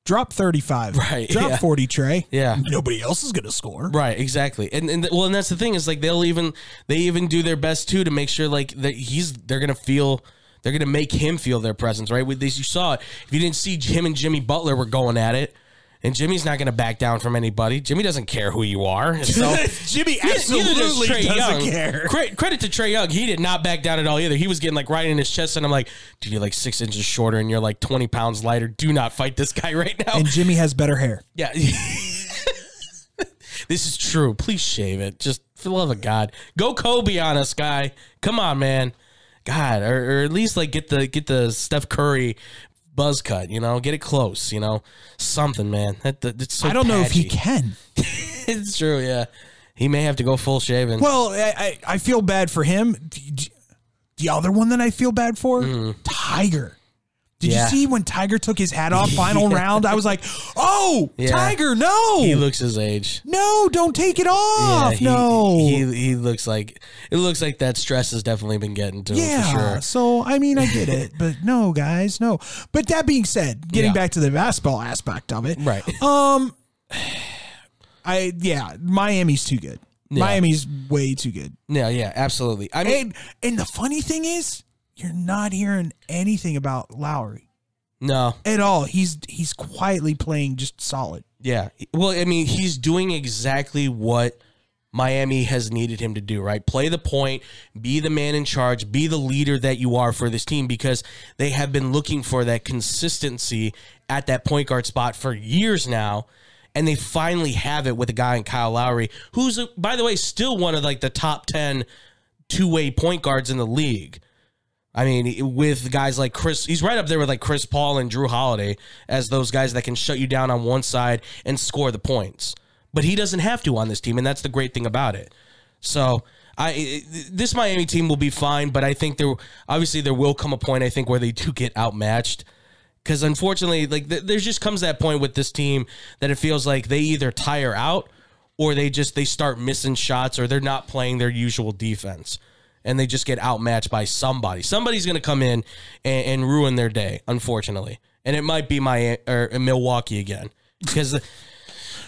drop thirty five. Right, Drop yeah. forty Trae. Yeah. Nobody else is gonna score. Right, exactly, and and well, and that's the thing is like they'll even they even do their best too to make sure like that he's they're gonna feel they're gonna make him feel their presence right with this you saw it if you didn't see him and Jimmy Butler were going at it and Jimmy's not gonna back down from anybody Jimmy doesn't care who you are so Jimmy Neither- neither does absolutely doesn't Young. care. Cre- Credit to Trae Young. He did not back down at all either. He was getting like right in his chest, and I'm like, dude, you're like six inches shorter and you're like 20 pounds lighter. Do not fight this guy right now. And Jimmy has better hair. Yeah. this is true. Please shave it. Just for the love of God. Go Kobe on us, guy. Come on, man. God, or, or at least like get the get the Steph Curry buzz cut, you know, get it close, you know, something, man. That, that it's so I don't know if he can. it's true, yeah. He may have to go full shaven. Well, I, I, I feel bad for him. The other one that I feel bad for, mm-hmm. Tiger. Did. Yeah. you see when Tiger took his hat off final round? I was like, "Oh, Yeah. Tiger, no, he looks his age. no, don't take it off, he, no." he he looks like it looks like that stress has definitely been getting to him yeah, for sure. so I mean, I get it, but no, guys, no. But that being said, getting Yeah. back to the basketball aspect of it, Right. Um, I yeah, Miami's too good. Miami's way too good. Yeah, yeah, absolutely. I mean, And and the funny thing is, you're not hearing anything about Lowry no, at all. He's he's quietly playing just solid. Yeah. Well, I mean, he's doing exactly what Miami has needed him to do, right? Play the point, be the man in charge, be the leader that you are for this team because they have been looking for that consistency at that point guard spot for years now. And they finally have it with a guy in Kyle Lowry, who's, by the way, still one of like the top 10 two way point guards in the league. I mean, with guys like Chris, he's right up there with like Chris Paul and Jrue Holiday as those guys that can shut you down on one side and score the points. But he doesn't have to on this team, and that's the great thing about it. So, I this Miami team will be fine, but I think there obviously there will come a point I think where they do get outmatched. Because unfortunately, like th- there just comes that point with this team that it feels like they either tire out or they just they start missing shots or they're not playing their usual defense. And they just get outmatched by somebody. Somebody's going to come in and, and ruin their day, unfortunately, and it might be my or Milwaukee again because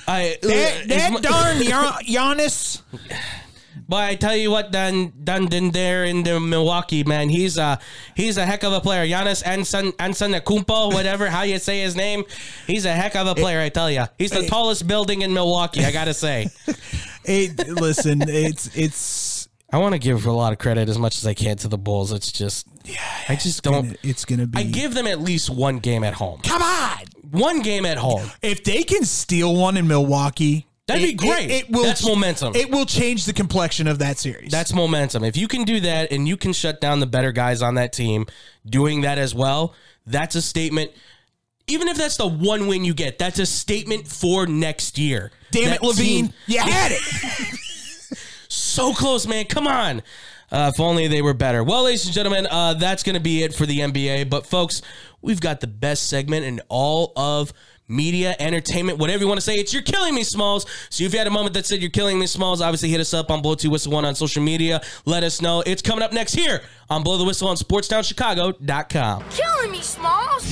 I That, that darn Gian- Giannis. But I tell you what, done done done there in the Milwaukee man, he's a he's a heck of a player. Giannis Ansan Antetokounmpo, whatever how you say his name, he's a heck of a player. I tell you, he's the tallest building in Milwaukee. I gotta say, It, listen, it's it's I want to give a lot of credit as much as I can to the Bulls. It's just, yeah, I just don't. gonna, it's gonna be. I give them at least one game at home. come on. One game at home. If they can steal one in Milwaukee, That'd be great. It, it will That's momentum. It will change the complexion of that series. That's momentum. If you can do that and you can shut down the better guys on that team doing that as well, that's a statement. Even if that's the one win you get, that's a statement for next year. damn That it, LaVine. team- You had it. so close, man. Come on. Uh, if only they were better. Well, ladies and gentlemen, uh, that's going to be it for the NBA. But, folks, we've got the best segment in all of media, entertainment, whatever you want to say. It's You're Killing Me, Smalls. So, if you had a moment that said You're Killing Me, Smalls, obviously hit us up on Blow 2 Whistle 1 on social media. Let us know. It's coming up next here on Blow the Whistle on SportsTownChicago.com. Killing me, Smalls.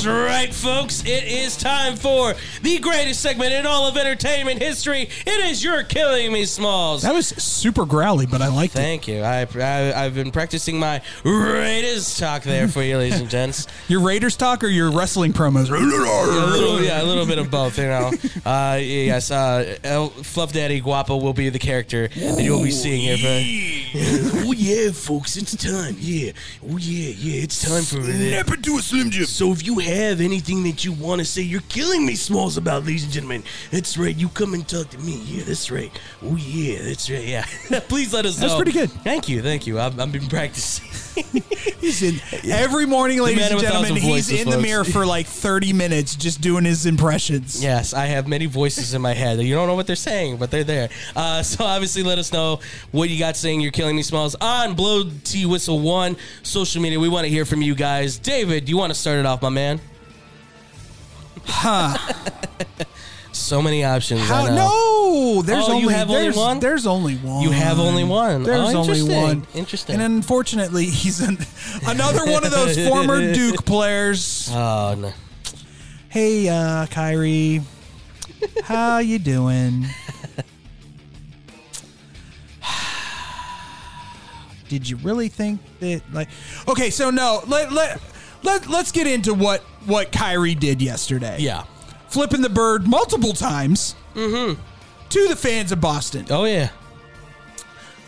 That's right, folks. It is time for the greatest segment in all of entertainment history. It is You're Killing Me, Smalls. That was super growly, but I liked it. Thank you. I, I I've been practicing my Raiders talk there for you, ladies and gents. Your Raiders talk or your wrestling promos? A little, yeah, a little bit of both. You know. Uh, yes. Uh, El Fluff Daddy Guapo will be the character that you'll be seeing here. For, oh yeah, folks, it's time. Yeah. Oh yeah, yeah, it's time for that. Never do a Slim Jim. So if you have anything that you want to say, you're killing me, Smalls, about, ladies and gentlemen. That's right. You come and talk to me. Yeah, that's right. Oh yeah, that's right. yeah. Please let us know. That's pretty good. Thank you. Thank you. I've, I've been practicing. He's in every morning, ladies and gentlemen. He's voices, in the folks. mirror for like thirty minutes, just doing his impressions. Yes, I have many voices in my head. You don't know what they're saying, but they're there. Uh, so obviously, let us know what you got saying. You're killing me, smells on Blow T Whistle One social media. We want to hear from you guys. David, you want to start it off, my man? Huh? So many options. How? No, there's Oh, you only have only one? There's only one. You have only one. There's Oh, only one. Interesting. And unfortunately, he's an, another one of those former Duke players. Oh no. Hey, uh, Kyrie, how you doing? Did you really think that like Okay, so no, let let let let's get into what what Kyrie did yesterday. Yeah. Flipping the bird multiple times. To the fans of Boston. Oh yeah.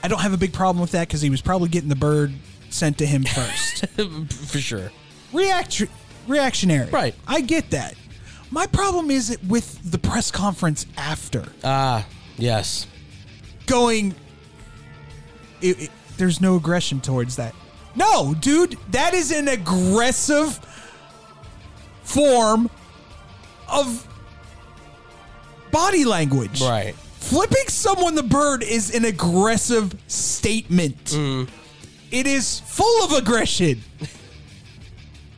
I don't have a big problem with that because he was probably getting the bird sent to him first. For sure. React reactionary. Right. I get that. My problem is with the press conference after Ah, yes. going. It, it- there's no aggression towards that. No, dude, that is an aggressive form of body language. Right. Flipping someone the bird is an aggressive statement. Mm. It is full of aggression.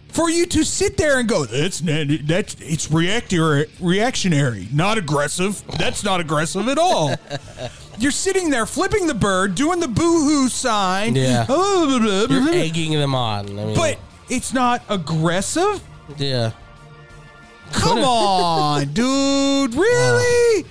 For you to sit there and go, that's that's it's reactor, reactionary, not aggressive. That's not aggressive at all. You're sitting there flipping the bird, doing the boo-hoo sign. Yeah. You're You're egging them on. I mean, but it's not aggressive. yeah. Come on, dude. Really?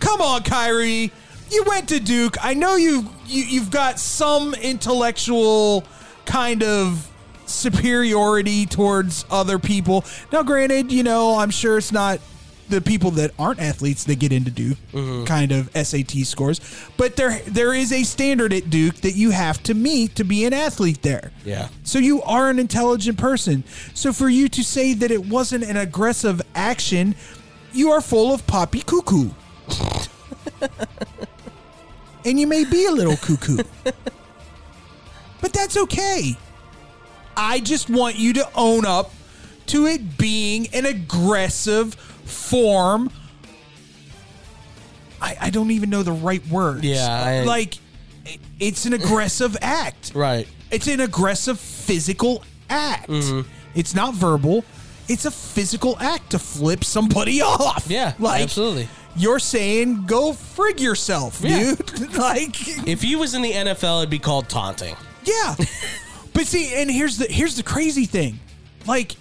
Come on, Kyrie. You went to Duke. I know you, you you've got some intellectual kind of superiority towards other people. Now, granted, you know, I'm sure it's not the people that aren't athletes that get into Duke mm-hmm. kind of SAT scores, but there there is a standard at Duke that you have to meet to be an athlete there. Yeah. So you are an intelligent person. So for you to say that it wasn't an aggressive action, you are full of poppy cuckoo. and you may be a little cuckoo. but that's okay. I just want you to own up to it being an aggressive form. I, I don't even know the right words. Yeah, I- like it- it's an aggressive act. Right. It's an aggressive physical act. Mm-hmm. It's not verbal. It's a physical act to flip somebody off. Yeah, like absolutely. you're saying go frig yourself, Yeah. dude. like, If he was in the NFL, it'd be called taunting. yeah. but see, and here's the here's the crazy thing. Like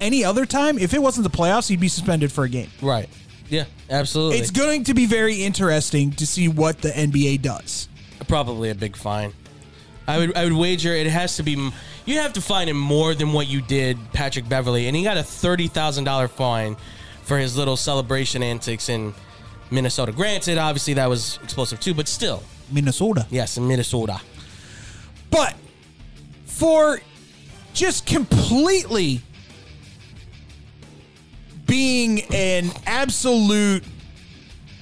any other time, if it wasn't the playoffs, he'd be suspended for a game. Right. Yeah, absolutely. It's going to be very interesting to see what the NBA does. probably a big fine. I would I would wager it has to be you have to fine him more than what you did Patrick Beverley, and he got a thirty thousand dollar fine for his little celebration antics in Minnesota. Granted, obviously that was explosive too, but still, Minnesota. yes, in Minnesota. But for just completely being an absolute,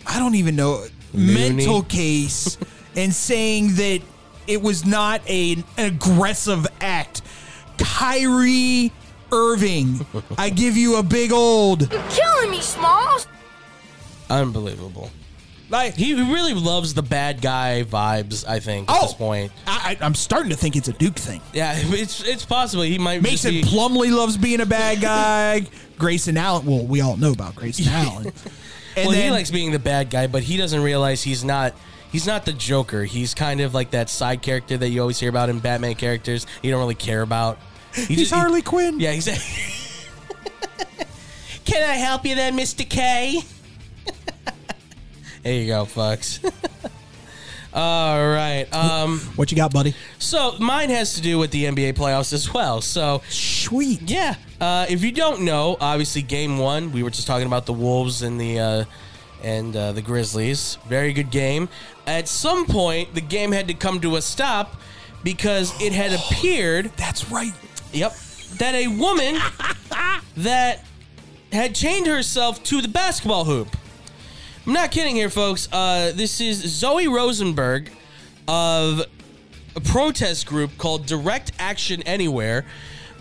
I don't even know, mental case and saying that it was not a, an aggressive act. Kyrie Irving, I give you a big old. You're Killing me, Smalls. Unbelievable. Like, He really loves the bad guy vibes. I think at oh, this point, I, I- I'm starting to think it's a Duke thing. yeah, it's it's possible he might just Mason be, Plumlee loves being a bad guy. Grayson Allen. Well, we all know about Grayson Allen. And well, he likes being the bad guy, but he doesn't realize he's not. He's not the Joker. He's kind of like that side character that you always hear about in Batman characters. You don't really care about. He he's just- he- Harley Quinn. yeah, he's. Can I help you then, Mister K? there you go, fucks. All right. Um. What you got, buddy? So mine has to do with the NBA playoffs as well. So Sweet. yeah. Uh, if you don't know, obviously game one, we were just talking about the Wolves and the uh, and uh, the Grizzlies. Very good game. At some point, the game had to come to a stop because it had appeared. That's right. Yep, that a woman that had chained herself to the basketball hoop. I'm not kidding here, folks. Uh, this is Zoe Rosenberg of a protest group called Direct Action Anywhere,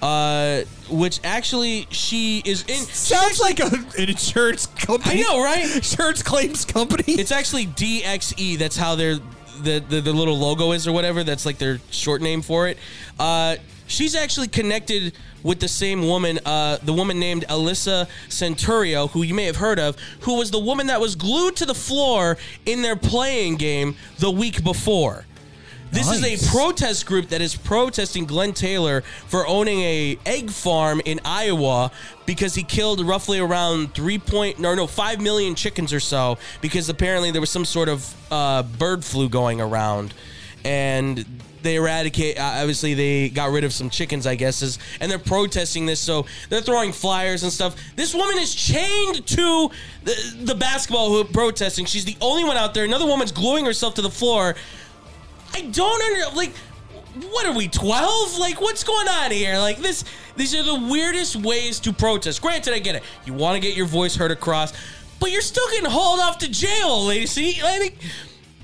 uh, which actually she is in. Sounds like a, an insurance company. I know, right? Insurance claims company. It's actually DXE. That's how their the, the the little logo is or whatever. That's like their short name for it. Uh, she's actually connected with the same woman, uh, the woman named Alyssa Centurio, who you may have heard of, who was the woman that was glued to the floor in their playing game the week before. This is a protest group that is protesting Glenn Taylor for owning a egg farm in Iowa because he killed roughly around three point no no five million chickens or so because apparently there was some sort of uh, bird flu going around and they eradicate uh, obviously they got rid of some chickens i guess is, and they're protesting this so they're throwing flyers and stuff. This woman is chained to the, the basketball hoop protesting. She's the only one out there. Another woman's gluing herself to the floor. I don't under like what are we 12 like what's going on here? Like this these are the weirdest ways to protest. Granted i get it. You want to get your voice heard across but you're still getting hauled off to jail lacey. I think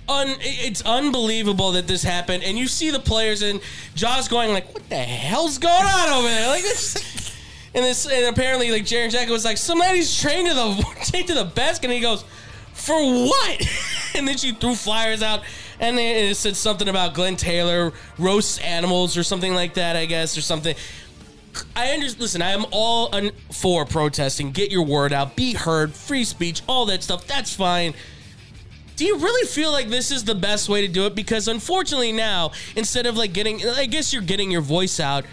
un, it's unbelievable that this happened and you see the players and Ja's going like what the hell's going on over there like this and this and apparently like Jaren Jackson was like somebody's trained to the chained to the basket and he goes for what and then she threw flyers out and it said something about Glenn Taylor roasts animals or something like that I guess or something I understand. Listen, I am all un- for protesting. Get your word out. Be heard. Free speech. All that stuff. That's fine. Do you really feel like this is the best way to do it? Because unfortunately now, instead of like getting, I guess you're getting your voice out,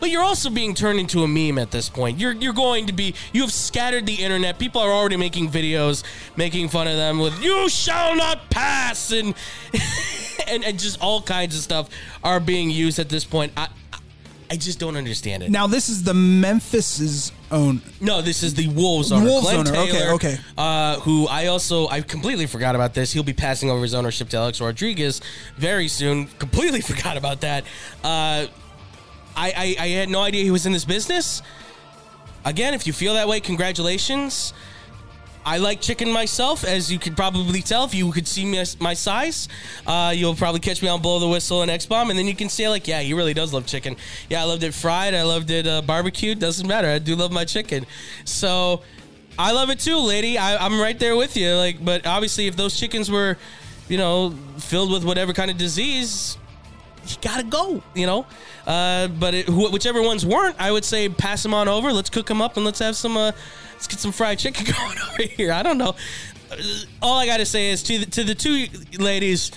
but you're also being turned into a meme at this point. You're you're going to be. You have scattered the internet. People are already making videos making fun of them with "You shall not pass" and and, and just all kinds of stuff are being used at this point. I I- just don't understand it. now this is the Memphis's own. No, this is the Wolves owner. Wolves Glenn owner, okay, okay. Uh, who I also I completely forgot about this. He'll be passing over his ownership to Alex Rodriguez very soon. Completely forgot about that. Uh, I, I I had no idea he was in this business. Again, if you feel that way, congratulations. I like chicken myself, as you could probably tell if you could see my size. Uh, you'll probably catch me on Blow the Whistle and X Bomb, and then you can say, like, yeah, he really does love chicken. Yeah, I loved it fried. I loved it uh, barbecued. Doesn't matter. I do love my chicken. So I love it too, lady. I, I'm right there with you. Like, but obviously, if those chickens were, you know, filled with whatever kind of disease, you gotta go, you know. Uh, but it, wh- whichever ones weren't, I would say pass them on over. Let's cook them up and let's have some uh, let's get some fried chicken going over here. I don't know. Uh, All I got to say is to the, to the two ladies,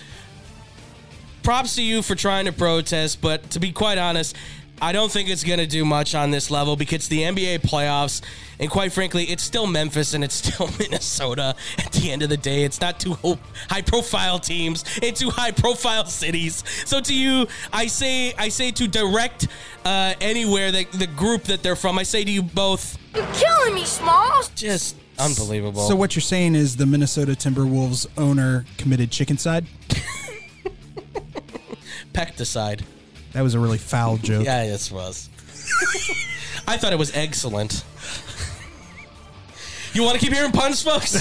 props to you for trying to protest, but to be quite honest, I don't think it's going to do much on this level because the NBA playoffs, and quite frankly, it's still Memphis and it's still Minnesota. At the end of the day, it's not two high profile teams in two high profile cities. So to you, I say, I say to direct uh, anywhere that the group that they're from, I say to you both, You're killing me, Smalls. just unbelievable. So what you're saying is the Minnesota Timberwolves owner committed chicken side? Pesticide. That was a really foul joke. Yeah, this was. I thought it was excellent. You want to keep hearing puns, folks?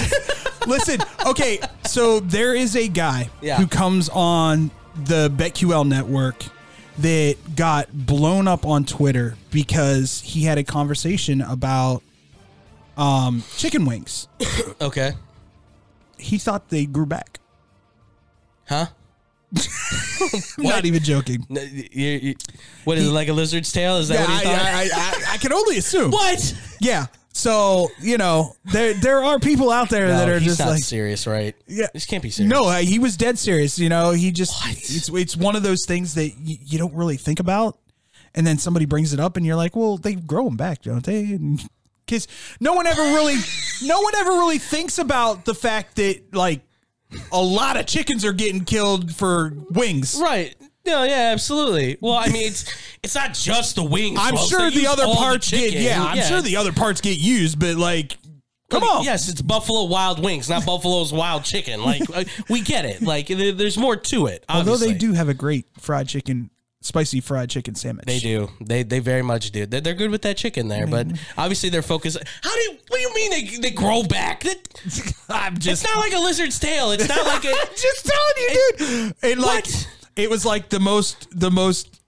Listen, okay, so there is a guy Yeah. who comes on the BetQL network that got blown up on Twitter because he had a conversation about um, chicken wings. okay. He thought they grew back. Huh? Not even joking. No, what is it like a lizard's tail? Is that what I, you thought? I, I, I can only assume. what? Yeah. So you know there there are people out there that are just not like serious, right? Yeah. this can't be serious. No, uh, he was dead serious. You know, he just What? it's it's one of those things that y- you don't really think about, and then somebody brings it up, and you're like, well, they grow them back, don't they? Because no one ever really, no one ever really thinks about the fact that like a lot of chickens are getting killed for wings. right? No, yeah, absolutely. Well, I mean, it's it's not just the wings. I'm folks. sure They the use other all parts get chicken. yeah, I'm sure the other parts get used, but like, come on, Yes, it's Buffalo Wild Wings, not Buffalo's Wild Chicken. Like uh, we get it. Like there- there's more to it. Although they obviously. do have a great fried chicken, spicy fried chicken sandwich. They do. They they very much do. They're, they're good with that chicken there, but obviously they're focused. How do you, what do you mean they, they grow back? That, I'm just. it's not like a lizard's tail. It's not like a. just telling you, dude. And like, What? It was like the most, the most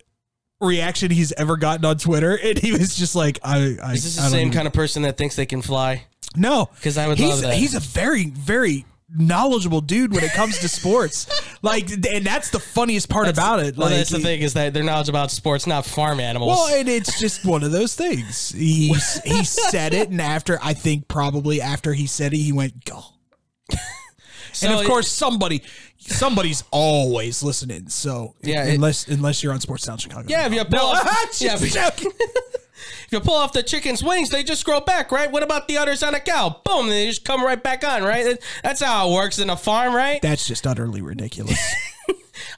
reaction he's ever gotten on Twitter, and he was just like, I, I Is this the same even- kind of person that thinks they can fly? No, because I would he's, love that. He's a very, very knowledgeable dude when it comes to sports. like, and that's the funniest part about it. Well, like, that's the thing is that their knowledge about sports, not farm animals. Well, and it's just one of those things. He he said it, and after I think probably after he said it, he went go. So and of it- course, somebody somebody's always listening. So Yeah, it- unless unless you're on Sports Town Chicago. yeah, if you pull No, off, yeah, if you pull off the chicken's wings, they just grow back, right? What about the udders on a cow? Boom, they just come right back on, right? That's how it works in a farm, right? That's just utterly ridiculous.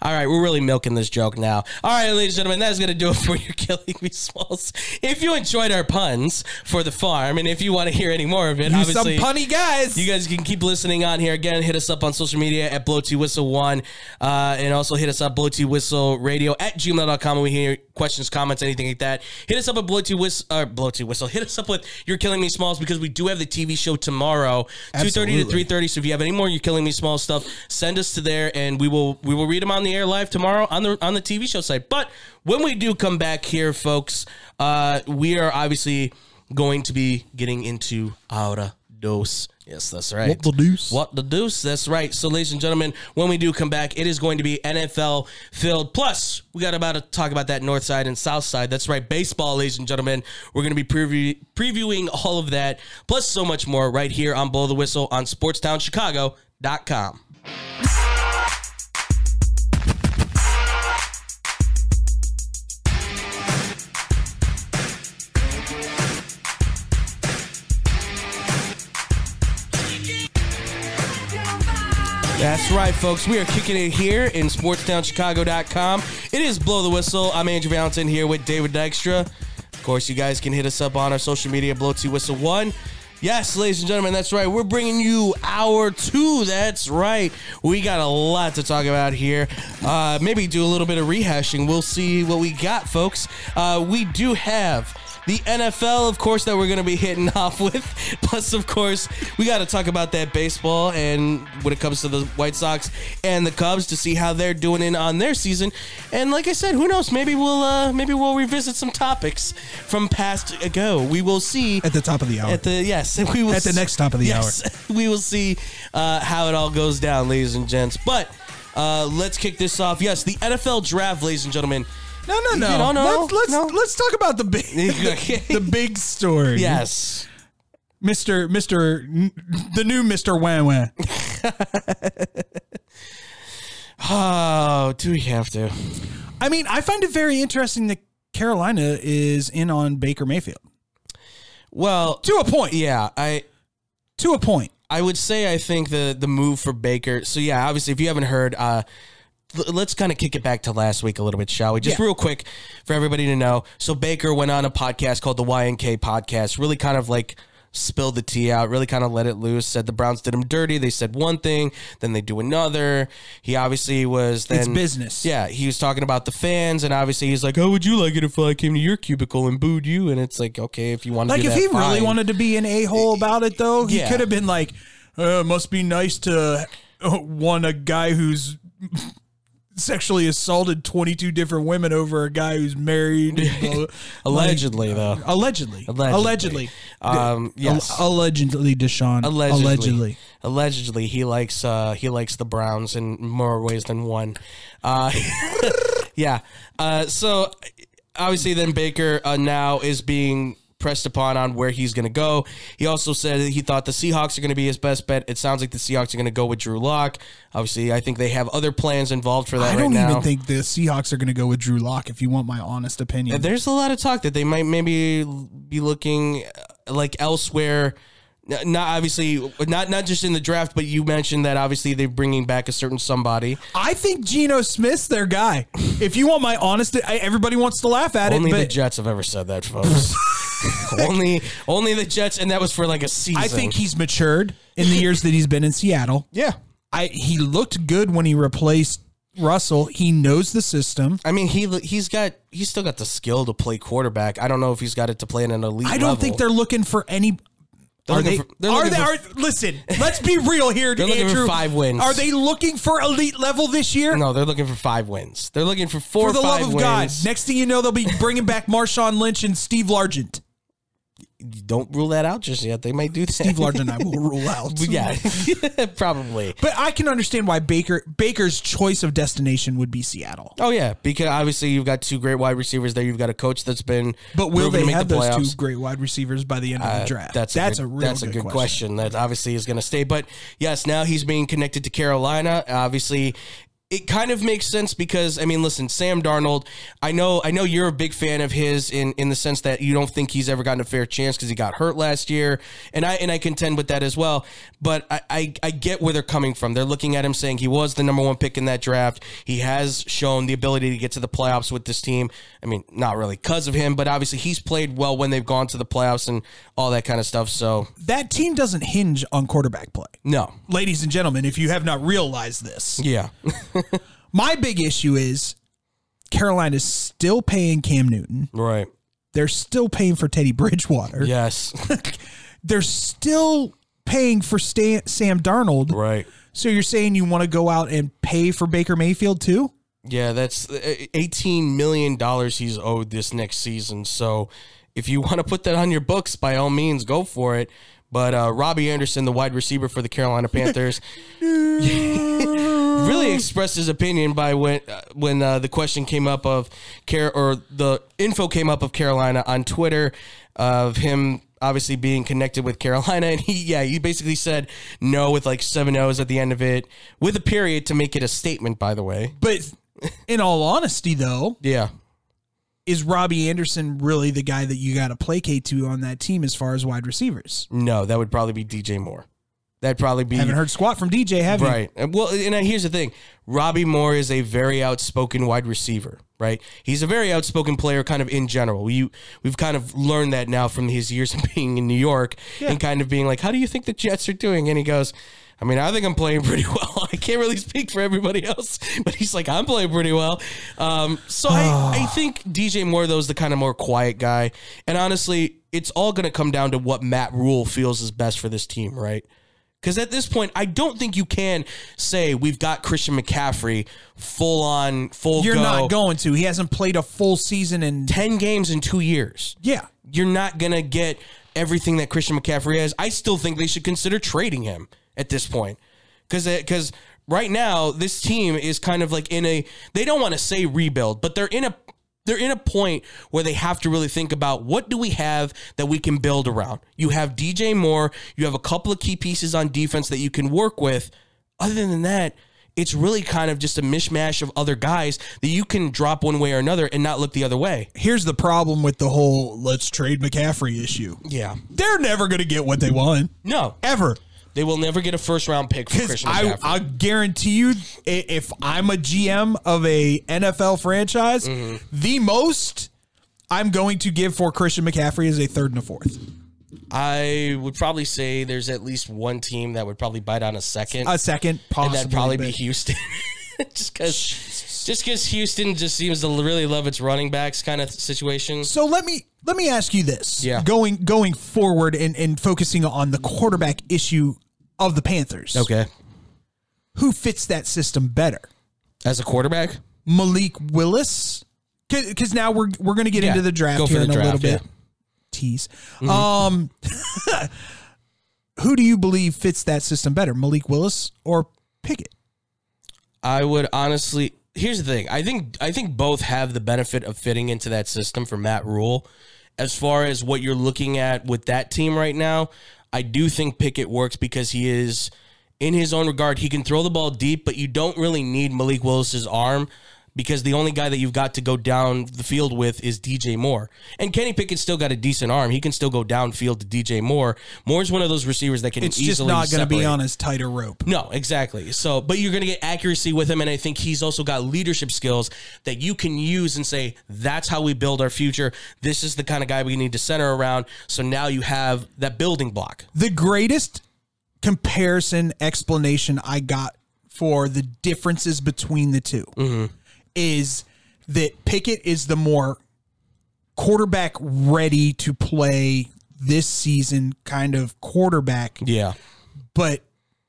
All right, we're really milking this joke now. All right, ladies and gentlemen, that's going to do it for your Killing Me Smalls. If you enjoyed our puns for the farm, and if you want to hear any more of it, You some obviously. punny guys. You guys can keep listening on here. Again, hit us up on social media at Blow T Whistle One, uh, and also hit us up Blow T Whistle Radio at gmail.com we hear questions, comments, anything like that. Hit us up at Blow T Whistle, uh, Blow T Whistle. Hit us up with You're Killing Me Smalls because we do have the TV show tomorrow, two thirty to three thirty. So if you have any more You're Killing Me Smalls stuff, send us to there, and we will we will read them on the air live tomorrow on the on the TV show site. But when we do come back here, folks, uh, we are obviously going to be getting into Hora Dos. Yes, that's right. What the deuce? What the deuce? That's right. So, ladies and gentlemen, when we do come back, it is going to be NFL filled. Plus, we got about to talk about that north side and south side. That's right, baseball, ladies and gentlemen. We're going to be preview- previewing all of that, plus so much more, right here on Blow the Whistle on SportsTownChicago.com. That's right, folks. We are kicking it here in SportsTownChicago.com. It is Blow the Whistle. I'm Andrew Valentin here with David Dykstra. Of course, you guys can hit us up on our social media, Blow T Whistle One. Yes, ladies and gentlemen, that's right. We're bringing you hour two. That's right. We got a lot to talk about here. Uh, maybe do a little bit of rehashing. We'll see what we got, folks. Uh, we do have the NFL, of course, that we're going to be hitting off with. Plus, of course, we got to talk about that baseball and when it comes to the White Sox and the Cubs to see how they're doing in on their season. And like I said, who knows? Maybe we'll uh, maybe we'll revisit some topics from past ago. We will see at the top of the hour. at the yes, we will At the next top of the hour. yes, we will see uh, how it all goes down, ladies and gents. But uh, let's kick this off. Yes, the NFL draft, ladies and gentlemen. No, no, no. You don't know? Let's let's, No? let's talk about the big Okay. the big story. Yes. Mister Mister the new Mister Wan Wan. Oh, do we have to? I mean, I find it very interesting that Carolina is in on Baker Mayfield Well, to a point. yeah, I To a point. I would say I think the the move for Baker. So yeah, obviously, if you haven't heard, uh, let's kind of kick it back to last week a little bit, shall we? Just Yeah. real quick for everybody to know. So Baker went on a podcast called the YNK Podcast. Really, kind of like spilled the tea out. Really, kind of let it loose. Said the Browns did him dirty. They said one thing, then they do another. He obviously was then It's business. Yeah, he was talking about the fans, and obviously he's like, "How would you like it if I came to your cubicle and booed you?" And it's like, okay, if you want to Like do if that, he really fine. wanted to be an a hole about it, though, he Yeah. could have been like, uh, "Must be nice to uh, want a guy who's." Sexually assaulted twenty two different women over a guy who's married. and allegedly though. allegedly, Allegedly. allegedly, Um, yes. Allegedly, Deshaun, allegedly, allegedly. allegedly, he likes uh, he likes the Browns in more ways than one. Uh, yeah. Uh, so obviously, then Baker uh, now is being pressed upon on where he's going to go. He also said that he thought the Seahawks are going to be his best bet. It sounds like the Seahawks are going to go with Drew Lock. Obviously, I think they have other plans involved for that I don't now. even think the Seahawks are going to go with Drew Lock. If you want my honest opinion, There's a lot of talk that they might maybe be looking uh, like elsewhere. Not obviously, not not just in the draft, but you mentioned that obviously they're bringing back a certain somebody. I think Geno Smith's their guy. If you want my honest, I, everybody wants to laugh at Only it, Only the Jets have ever said that, folks. only only the Jets, and that was for like a season. I think he's matured in the years that he's been in Seattle. yeah. I he looked good when he replaced Russell. He knows the system. I mean, he he's got he's still got the skill to play quarterback. I don't know if he's got it to play in an elite. I don't level. think they're looking for any. They're are they? for- they're they? for- are, listen, let's be real here, They're looking for Andrew. five wins. Are they looking for elite level this year? No, they're looking for five wins. They're looking for four. For the love of wins. God! Next thing you know, they'll be bringing back Marshawn Lynch and Steve Largent. Don't rule that out just yet. They might do that. Steve Largent, and I will rule out. yeah, probably. But I can understand why Baker Baker's choice of destination would be Seattle. Oh yeah, because obviously you've got two great wide receivers there. You've got a coach that's been. But will they have the those two great wide receivers by the end of the Uh, draft? That's that's a, a, good, real that's a good, good question. That obviously is going to stay. But yes, now he's being connected to Carolina. Obviously, it kind of makes sense because I mean, listen, Sam Darnold. I know, I know you're a big fan of his in in the sense that you don't think he's ever gotten a fair chance because he got hurt last year, and I and I contend with that as well. But I, I I get where they're coming from. They're looking at him saying he was the number one pick in that draft. He has shown the ability to get to the playoffs with this team. I mean, not really because of him, but obviously he's played well when they've gone to the playoffs and all that kind of stuff. So That team doesn't hinge on quarterback play. no, Ladies and gentlemen, if you have not realized this, yeah. my big issue is Carolina's still paying Cam Newton. Right. They're still paying for Teddy Bridgewater. Yes. They're still paying for Stan, Sam Darnold. right. So you're saying you want to go out and pay for Baker Mayfield too? Yeah, that's uh, eighteen million dollars he's owed this next season. So, if you want to put that on your books, by all means, go for it. But uh, Robbie Anderson, the wide receiver for the Carolina Panthers, really expressed his opinion by when uh, when uh, the question came up of care or the info came up of Carolina on Twitter of him obviously being connected with Carolina. And he yeah he basically said no with like seven O's at the end of it with a period to make it a statement by the way. But in all honesty, though, yeah is Robbie Anderson really the guy that you got to placate to on that team as far as wide receivers? no that would probably be DJ Moore that'd probably be Haven't heard squat from DJ, have you? Right. Well, and uh, here's the thing: Robbie Moore is a very outspoken wide receiver. Right. He's a very outspoken player, kind of in general. We we've kind of learned that now from his years of being in New York and kind of being like, "How do you think the Jets are doing?" And he goes. I mean, I think I'm playing pretty well. I can't really speak for everybody else, but he's like, I'm playing pretty well. Um, so I, I think DJ Moore, though, is the kind of more quiet guy. And honestly, it's all going to come down to what Matt Rhule feels is best for this team, right? Because at this point, I don't think you can say we've got Christian McCaffrey full on, full You're go, not going to. He hasn't played a full season in 10 games in two years. yeah. You're not going to get everything that Christian McCaffrey has. I still think they should consider trading him at this point. Because because right now, this team is kind of like in a, they don't want to say rebuild, but they're in a, they're in a point where they have to really think about what do we have that we can build around. You have DJ Moore, you have a couple of key pieces on defense that you can work with. Other than that, it's really kind of just a mishmash of other guys that you can drop one way or another and not look the other way. Here's the problem with the whole let's trade McCaffrey issue. Yeah. They're never going to get what they want No, ever. They will never get a first round pick for Christian I, McCaffrey. I guarantee you, i- if I'm a GM of a NFL franchise, Mm-hmm. the most I'm going to give for Christian McCaffrey is a third and a fourth. I would probably say there's at least one team that would probably bite on a second. A second, and possibly. that'd probably be but- Houston. just because just because Houston just seems to really love its running backs kind of situation. So let me let me ask you this. Yeah. Going going forward and, and focusing on the quarterback issue of the Panthers. Okay. Who fits that system better? As a quarterback? Malik Willis? Because now we're we're going to get Yeah, into the draft here the in a little bit. yeah. Tease. Um, who do you believe fits that system better, Malik Willis or Pickett? I would honestly here's the thing. I think I think both have the benefit of fitting into that system for Matt Rhule. As far as what you're looking at with that team right now, I do think Pickett works because he is in his own regard, he can throw the ball deep, but you don't really need Malik Willis's arm because the only guy that you've got to go down the field with is DJ Moore. And Kenny Pickett's still got a decent arm. He can still go downfield to DJ Moore. Moore's one of those receivers that can easily It's just not going to be on as tight a rope. No, exactly. So, but you're going to get accuracy with him, and I think he's also got leadership skills that you can use and say, "That's how we build our future. This is the kind of guy we need to center around." So now you have that building block. The greatest comparison explanation I got for the differences between the 2 Mm-hmm. Is that Pickett is the more quarterback ready to play this season kind of quarterback, Yeah, but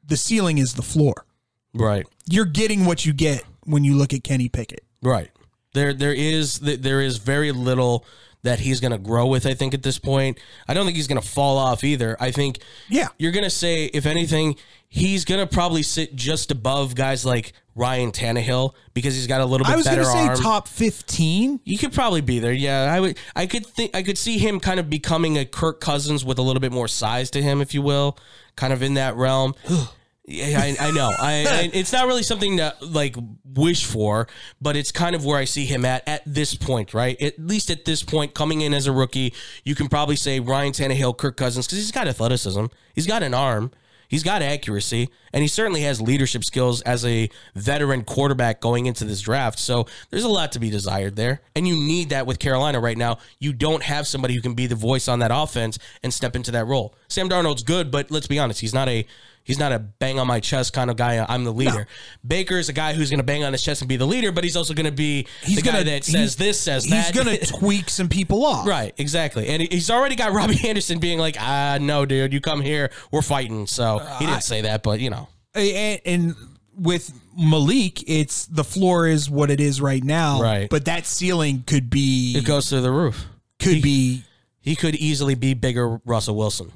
the ceiling is the floor. right, You're getting what you get when you look at Kenny Pickett. right. There, there is there is very little that he's going to grow with. I think at this point, I don't think he's going to fall off either. I think Yeah. you're going to say, if anything, he's going to probably sit just above guys like Ryan Tannehill because he's got a little bit I was gonna say arm. top 15. You could probably be there. Yeah, I would. I could think. I could see him kind of becoming a Kirk Cousins with a little bit more size to him, if you will, kind of in that realm. yeah, I, I know. I, I it's not really something to like wish for, but it's kind of where I see him at at this point, right? At least at this point, coming in as a rookie, you can probably say Ryan Tannehill, Kirk Cousins, because he's got athleticism, he's got an arm. He's got accuracy, and he certainly has leadership skills as a veteran quarterback going into this draft. So there's a lot to be desired there, and you need that with Carolina right now. You don't have somebody who can be the voice on that offense and step into that role. Sam Darnold's good, but let's be honest, he's not a he's not a bang on my chest kind of guy. I'm the leader. Baker is a guy who's going to bang on his chest and be the leader, but he's also going to be He's the guy gonna, that says this, says he's that. He's going to tweak some people off. Right, exactly. And he's already got Robbie Anderson being like, ah, no, dude, you come here, we're fighting. So he didn't say that, but you know. and, and with Malik, it's the floor is what it is right now. Right. But that ceiling could be It goes through the roof. could be. He could easily be bigger Russell Wilson.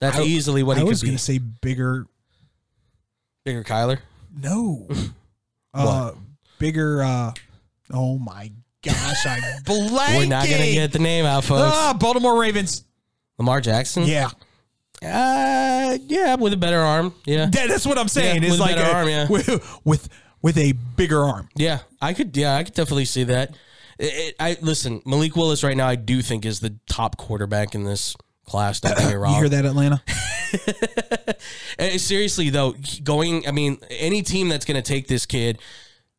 That's I- easily what I he was going to say bigger. Bigger Kyler. No. uh, bigger. Uh, oh my gosh! I blanking. We're not gonna get the name out, folks. Ah, Baltimore Ravens. Lamar Jackson. Yeah, Uh, yeah, with a better arm. Yeah. That- that's what I'm saying. Yeah, it's like better a- arm, yeah. with, with with a bigger arm. Yeah, I could. Yeah, I could definitely see that. It, it- I listen. Malik Willis right now, I do think is the top quarterback in this class. Don't. You hear that, Atlanta? Seriously though, going. I mean, any team that's going to take this kid,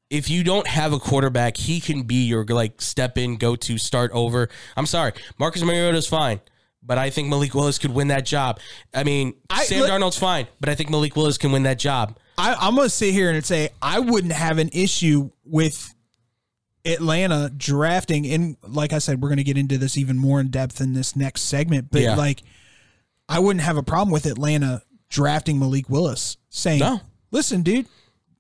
if you don't have a quarterback, he can be your like step in, go to, start over. I'm sorry, Marcus Mariota is fine. But I think Malik Willis could win that job. I mean, I- Sam Darnold's fine, but I think Malik Willis can win that job. I, I'm going to sit here and say I wouldn't have an issue with Atlanta drafting. And like I said, we're going to get into this even more in depth in this next segment. But Yeah. like, I wouldn't have a problem with Atlanta drafting Malik Willis, saying, No. "Listen, dude,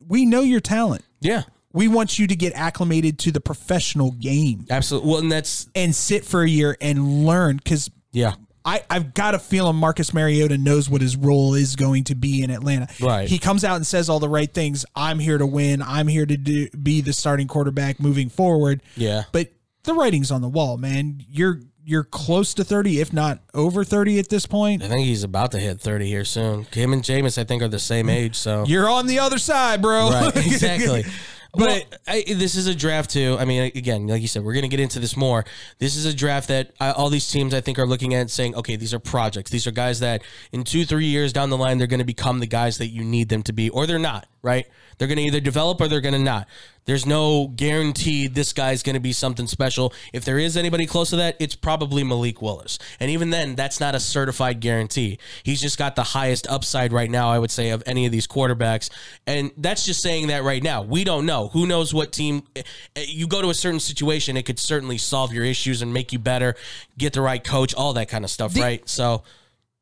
we know your talent. Yeah, We want you to get acclimated to the professional game absolutely. Well, and that's and sit for a year and learn." Because yeah. I, I've got a feeling Marcus Mariota knows what his role is going to be in Atlanta. Right. He comes out and says all the right things. I'm here to win. I'm here to do, be the starting quarterback moving forward. Yeah. But the writing's on the wall, man. You're you're close to 30, if not over 30 at this point. I think he's about to hit 30 here soon. Him and Jameis, I think, are the same age. So You're on the other side, bro. Right, exactly. But- but I, this is a draft too. I mean, again, like you said, we're going to get into this more. This is a draft that I, all these teams I think are looking at and saying, okay, these are projects. These are guys that in two, three years down the line, they're going to become the guys that you need them to be, or they're not. Right? They're going to either develop or they're going to not. There's no guarantee this guy's going to be something special. If there is anybody close to that, it's probably Malik Willis. And even then, that's not a certified guarantee. He's just got the highest upside right now, I would say, of any of these quarterbacks. And that's just saying that right now. We don't know. Who knows what team eh, you go to a certain situation, it could certainly solve your issues and make you better, get the right coach, all that kind of stuff, right? So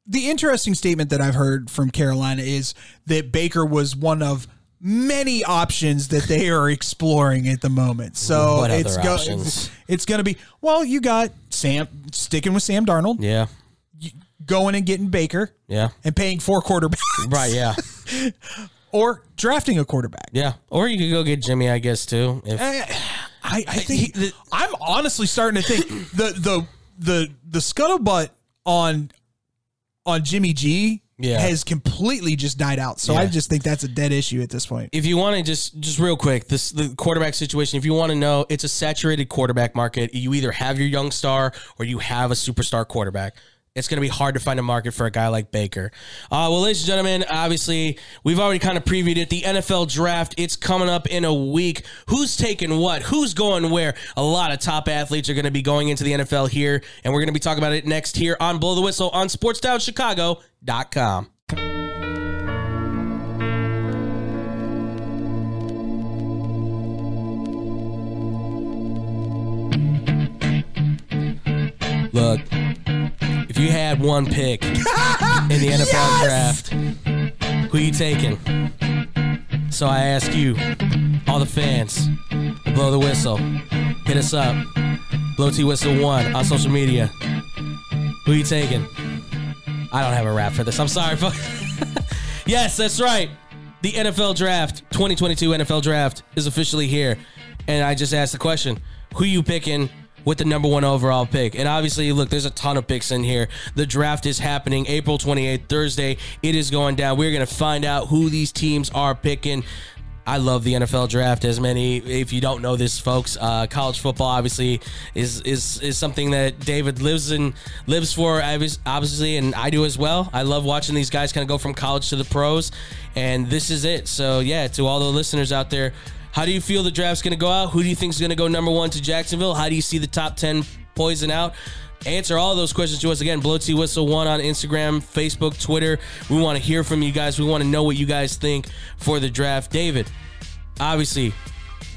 the interesting statement that I've heard from Carolina is that Baker was one of many options that they are exploring at the moment. So What it's other go- options? it's going to be well, you got Sam sticking with Sam Darnold, yeah. going and getting Baker Yeah. and paying four quarterbacks, Right, yeah. or drafting a quarterback. Yeah. Or you could go get Jimmy, I guess, too. If, Eh, I, I think the- I'm honestly starting to think the the the the scuttlebutt on on Jimmy G Yeah. has completely just died out. So Yeah. I just think that's a dead issue at this point. if you want to just just real quick this the quarterback situation if you want to know it's a saturated quarterback market you either have your young star or you have a superstar quarterback it's going to be hard to find a market for a guy like Baker. Uh, well, ladies and gentlemen, obviously, we've already kind of previewed it. The NFL draft, it's coming up in a week. Who's taking what? Who's going where? A lot of top athletes are going to be going into the NFL here, and we're going to be talking about it next here on Blow the Whistle on SportsTownChicago.com. Look, you had one pick in the NFL draft, who you taking? So I ask you, all the fans, blow the whistle. Hit us up. Blow T Whistle One on social media. Who you taking? I don't have a rap for this. I'm sorry, folks. yes, that's right. The NFL draft, 2022 NFL draft, is officially here. And I just asked the question who you picking with the number one overall pick? And obviously, look, there's a ton of picks in here. The draft is happening April 28th, Thursday. It is going down. We're going to find out who these teams are picking. I love the NFL draft. As many, if you don't know this, folks, uh, college football obviously is is is something that David lives in lives for. Obviously, and I do as well. I love watching these guys kind of go from college to the pros, and this is it. So yeah, to all the listeners out there, how do you feel the draft's going to go out? Who do you think is going to go number one to Jacksonville? How do you see the top ten poison out? Answer all those questions to us again. Blow T Whistle One on Instagram, Facebook, Twitter. We want to hear from you guys. We want to know what you guys think for the draft. David, obviously,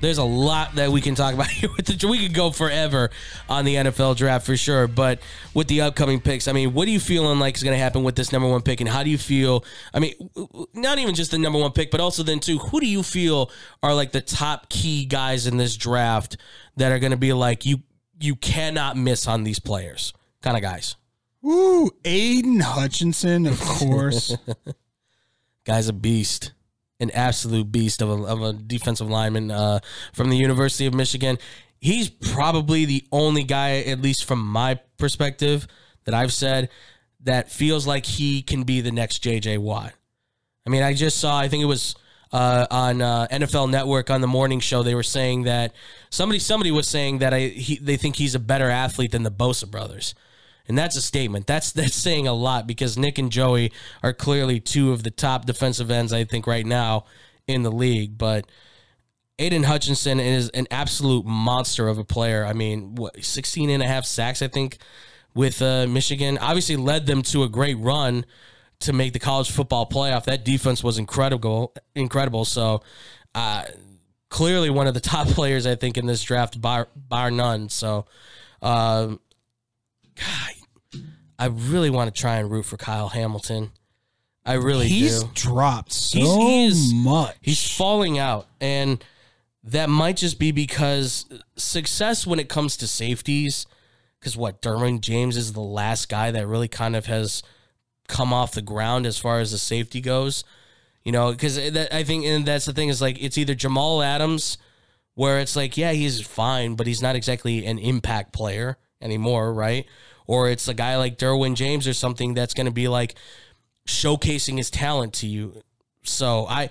there's a lot that we can talk about here with the we could go forever on the NFL draft for sure. But with the upcoming picks, I mean, what are you feeling like is going to happen with this number one pick, and how do you feel? I mean, not even just the number one pick, but also then too, who do you feel are like the top key guys in this draft that are going to be like you you cannot miss on these players kind of guys. Ooh, Aidan Hutchinson, of course. Guy's a beast, an absolute beast of a, of a defensive lineman uh, from the University of Michigan. He's probably the only guy, at least from my perspective, that I've said that feels like he can be the next JJ Watt. I mean, I just saw, I think it was uh, on uh, NFL Network on the morning show, they were saying that somebody somebody was saying that I, he, they think he's a better athlete than the Bosa brothers. And that's a statement. That's that's saying a lot because Nick and Joey are clearly two of the top defensive ends I think right now in the league, but Aidan Hutchinson is an absolute monster of a player. I mean, what 16 and a half sacks I think with uh, Michigan obviously led them to a great run to make the college football playoff. That defense was incredible, incredible. So, uh, clearly one of the top players I think in this draft, bar bar none. So, um, God, I really want to try and root for Kyle Hamilton. I really He's do. dropped so He's- he is- much. He's falling out, and that might just be because success when it comes to safeties. Because what Derwin James is the last guy that really kind of has come off the ground as far as the safety goes. You know, because I think, and that's the thing is like it's either Jamal Adams where it's like, yeah, he's fine, but he's not exactly an impact player anymore, right? Or it's a guy like Derwin James or something that's going to be like showcasing his talent to you. So I,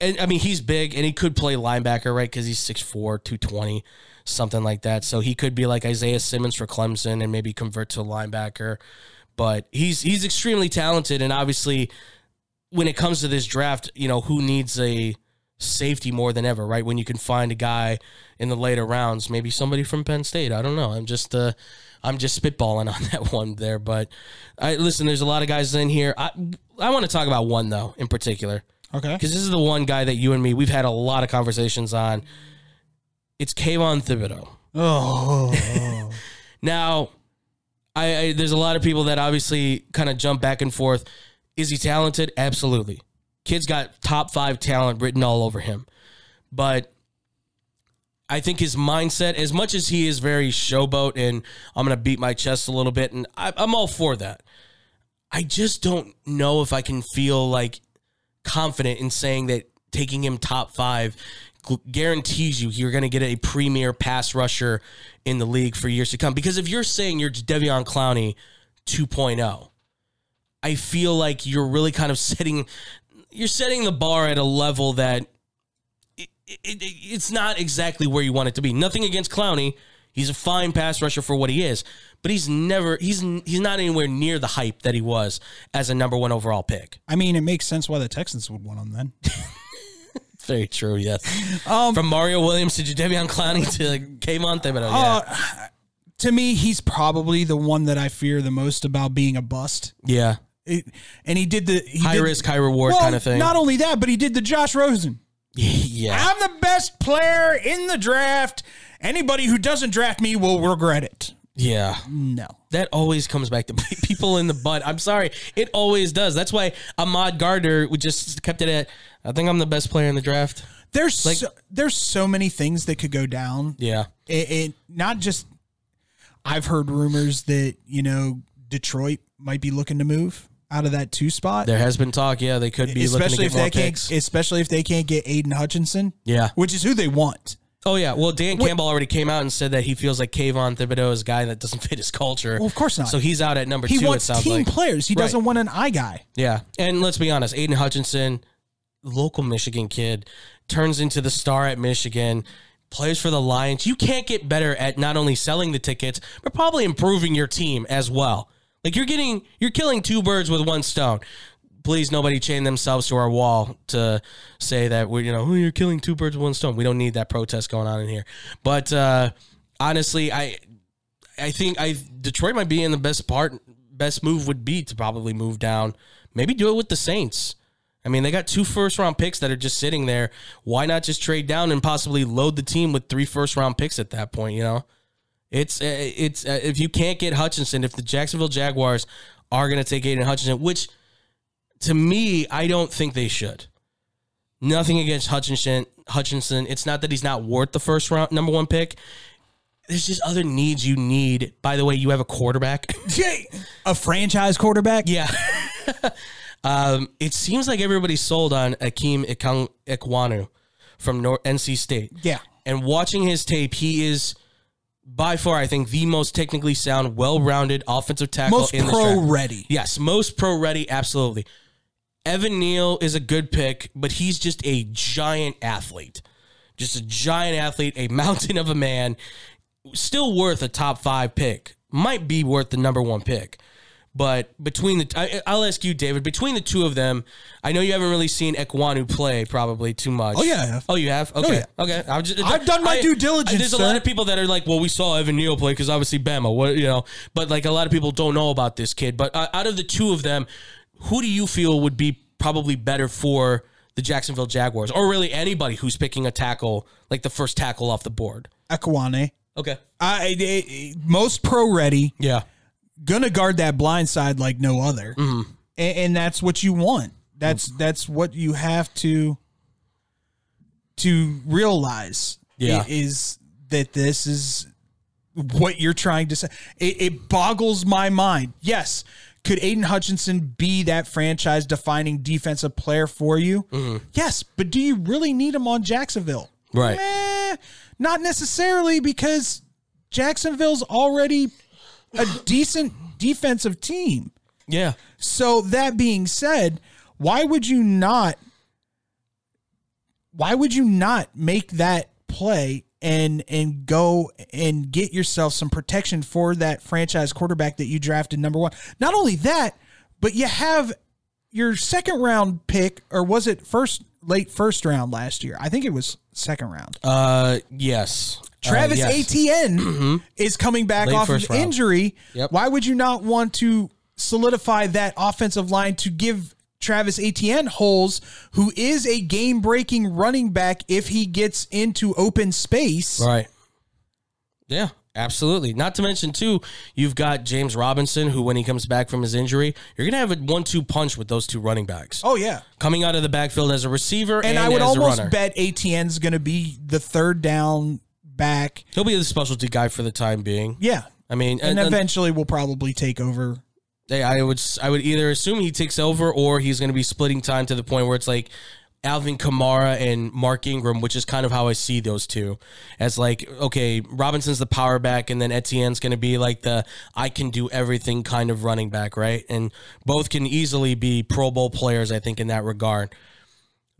and I mean, he's big and he could play linebacker, right? Because he's 6'4, 220, something like that. So he could be like Isaiah Simmons for Clemson and maybe convert to a linebacker. But he's he's extremely talented, and obviously, when it comes to this draft, you know who needs a safety more than ever, right? When you can find a guy in the later rounds, maybe somebody from Penn State. I don't know. I'm just uh, I'm just spitballing on that one there. But I listen. There's a lot of guys in here. I I want to talk about one though in particular Okay. because this is the one guy that you and me we've had a lot of conversations on. It's Kayvon Thibodeaux. Oh. Now, I, I there's a lot of people that obviously kind of jump back and forth. Is he talented? Absolutely. Kid's got top five talent written all over him, but I think his mindset, as much as he is very showboat and I'm going to beat my chest a little bit, and I, I'm all for that. I just don't know if I can feel like confident in saying that taking him top five guarantees you you're going to get a premier pass rusher in the league for years to come. Because if you're saying you're Devion Clowney 2.0, I feel like you're really kind of setting you're setting the bar at a level that it, it, it- it's not exactly where you want it to be. Nothing against Clowney. He's a fine pass rusher for what he is, but he's never he's he's not anywhere near the hype that he was as a number one overall pick. I mean, it makes sense why the Texans would want him then. Very true. Yes. Um, From Mario Williams to Jadeveon Clowney to like, Kayvon Thibodeaux. Yeah. uh, to me, he's probably the one that I fear the most about being a bust. yeah. It, and he did the he High did- risk, high reward well, kind of thing. Not only that, but he did the Josh Rosen. yeah. I'm the best player in the draft. Anybody who doesn't draft me will regret it. Yeah. No. That always comes back to people in the butt. I'm sorry. It always does. That's why Ahmad Gardner would just kept it at, I think I'm the best player in the draft. There's so, there's so many things that could go down. Yeah. It, it not just. I've heard rumors that you know Detroit might be looking to move out of that two spot, There has been talk. Yeah. They could be especially looking if to get more they can't, picks. especially if they can't get Aidan Hutchinson, Yeah. which is who they want. Oh, yeah. Well, Dan Campbell already came out and said that he feels like Kayvon Thibodeaux is a guy that doesn't fit his culture. Well, of course not. So he's out at number He two, He wants team like. players. He Right. doesn't want an eye guy. Yeah. And let's be honest, Aidan Hutchinson, local Michigan kid, turns into the star at Michigan, plays for the Lions. You can't get better at not only selling the tickets, but probably improving your team as well. Like you're getting you're killing two birds with one stone. Please nobody chain themselves to our wall to say that we're, you know, oh, you're killing two birds with one stone. We don't need that protest going on in here. But uh honestly, I I think I Detroit might be in the best part. Best move would be to probably move down. Maybe do it with the Saints. I mean, they got two first round picks that are just sitting there. Why not just trade down and possibly load the team with three first round picks at that point? You know, it's uh, it's uh, if you can't get Hutchinson, if the Jacksonville Jaguars are going to take Aidan Hutchinson, which to me, I don't think they should. Nothing against Hutchinson. Hutchinson. It's not that he's not worth the first round number one pick. There's just other needs you need. By the way, you have a quarterback. A franchise quarterback. yeah. um, it seems like everybody's sold on Ikem Ekwonu from Nor- NC State. Yeah. And watching his tape, he is by far, I think, the most technically sound, well-rounded offensive tackle Most in the pro ready. Yes, most pro ready, absolutely. Evan Neal is a good pick, but he's just a giant athlete. Just a giant athlete, a mountain of a man. Still worth a top five pick. Might be worth the number one pick. But between the, I, I'll ask you, David. Between the two of them, I know you haven't really seen Ekwonu play probably too much. Oh, yeah, I have. Oh, you have. Okay. yeah. Okay. Just, I've done my due diligence, There's a lot of people that are like, well, we saw Evan Neal play because obviously Bama. What you know, but like a lot of people don't know about this kid. But uh, out of the two of them, who do you feel would be probably better for the Jacksonville Jaguars, or really anybody who's picking a tackle, like the first tackle off the board? Ekwonu. Okay. I, I- most pro ready. Yeah. Gonna guard that blind side like no other, Mm-hmm. and, and that's what you want. That's that's what you have to to realize. Yeah. is that this is what you're trying to say. It, it boggles my mind. Yes. Could Aidan Hutchinson be that franchise defining defensive player for you? Mm-hmm. Yes, but do you really need him on Jacksonville? Right. Meh. Not necessarily because Jacksonville's already a decent defensive team. Yeah. So that being said, why would you not why would you not make that play and and go and get yourself some protection for that franchise quarterback that you drafted number 1? Not only that, but you have your second round pick or was it first late first round last year? I think it was second round. Uh, yes. Travis uh, yes. Etienne is coming back Late off of round. injury. Yep. Why would you not want to solidify that offensive line to give Travis Etienne holes, who is a game breaking running back if he gets into open space? Right. Yeah, absolutely. Not to mention too, you've got James Robinson, who when he comes back from his injury, you're gonna have a one-two punch with those two running backs Oh, yeah. coming out of the backfield as a receiver and, And, I would almost bet Etienne's going to be the third down back. He'll be the specialty guy for the time being. Yeah. I mean, And, and, eventually will probably take over. they, I would I would either assume he takes over or he's going to be splitting time to the point where it's like Alvin Kamara and Mark Ingram, which is kind of how I see those two as like okay, Robinson's the power back, and then Etienne's going to be like the I can do everything kind of running back, right? And both can easily be Pro Bowl players, I think, in that regard.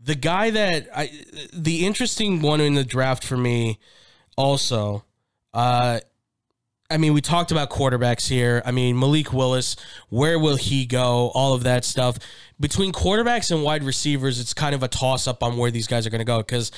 The guy that I, the interesting one in the draft for me, also, uh, I mean, we talked about quarterbacks here. I mean, Malik Willis, where will he go? All of that stuff. Between quarterbacks and wide receivers, it's kind of a toss up on where these guys are going to go because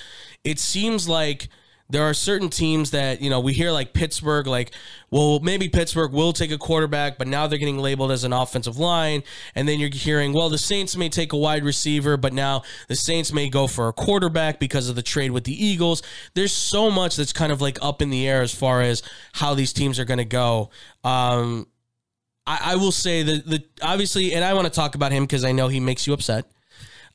it seems like there are certain teams that, you know, we hear like Pittsburgh, like, well, maybe Pittsburgh will take a quarterback, but now they're getting labeled as an offensive line. And then you're hearing, well, the Saints may take a wide receiver, but now the Saints may go for a quarterback because of the trade with the Eagles. There's so much that's kind of like up in the air as far as how these teams are going to go. Um, I, I will say that the obviously, and I want to talk about him because I know he makes you upset.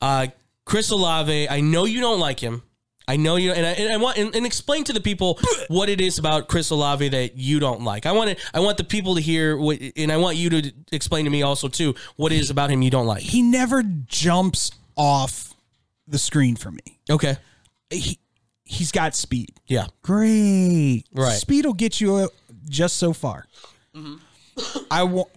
Uh, Chris Olave, I know you don't like him. I know you, and I, and I want and, and explain to the people what it is about Chris Olave that you don't like. I want to, I want the people to hear, what, and I want you to explain to me also too what it is about him you don't like. He never jumps off the screen for me. Okay, He, he's got speed. yeah, Great. Right. Speed will get you uh, just so far. I want.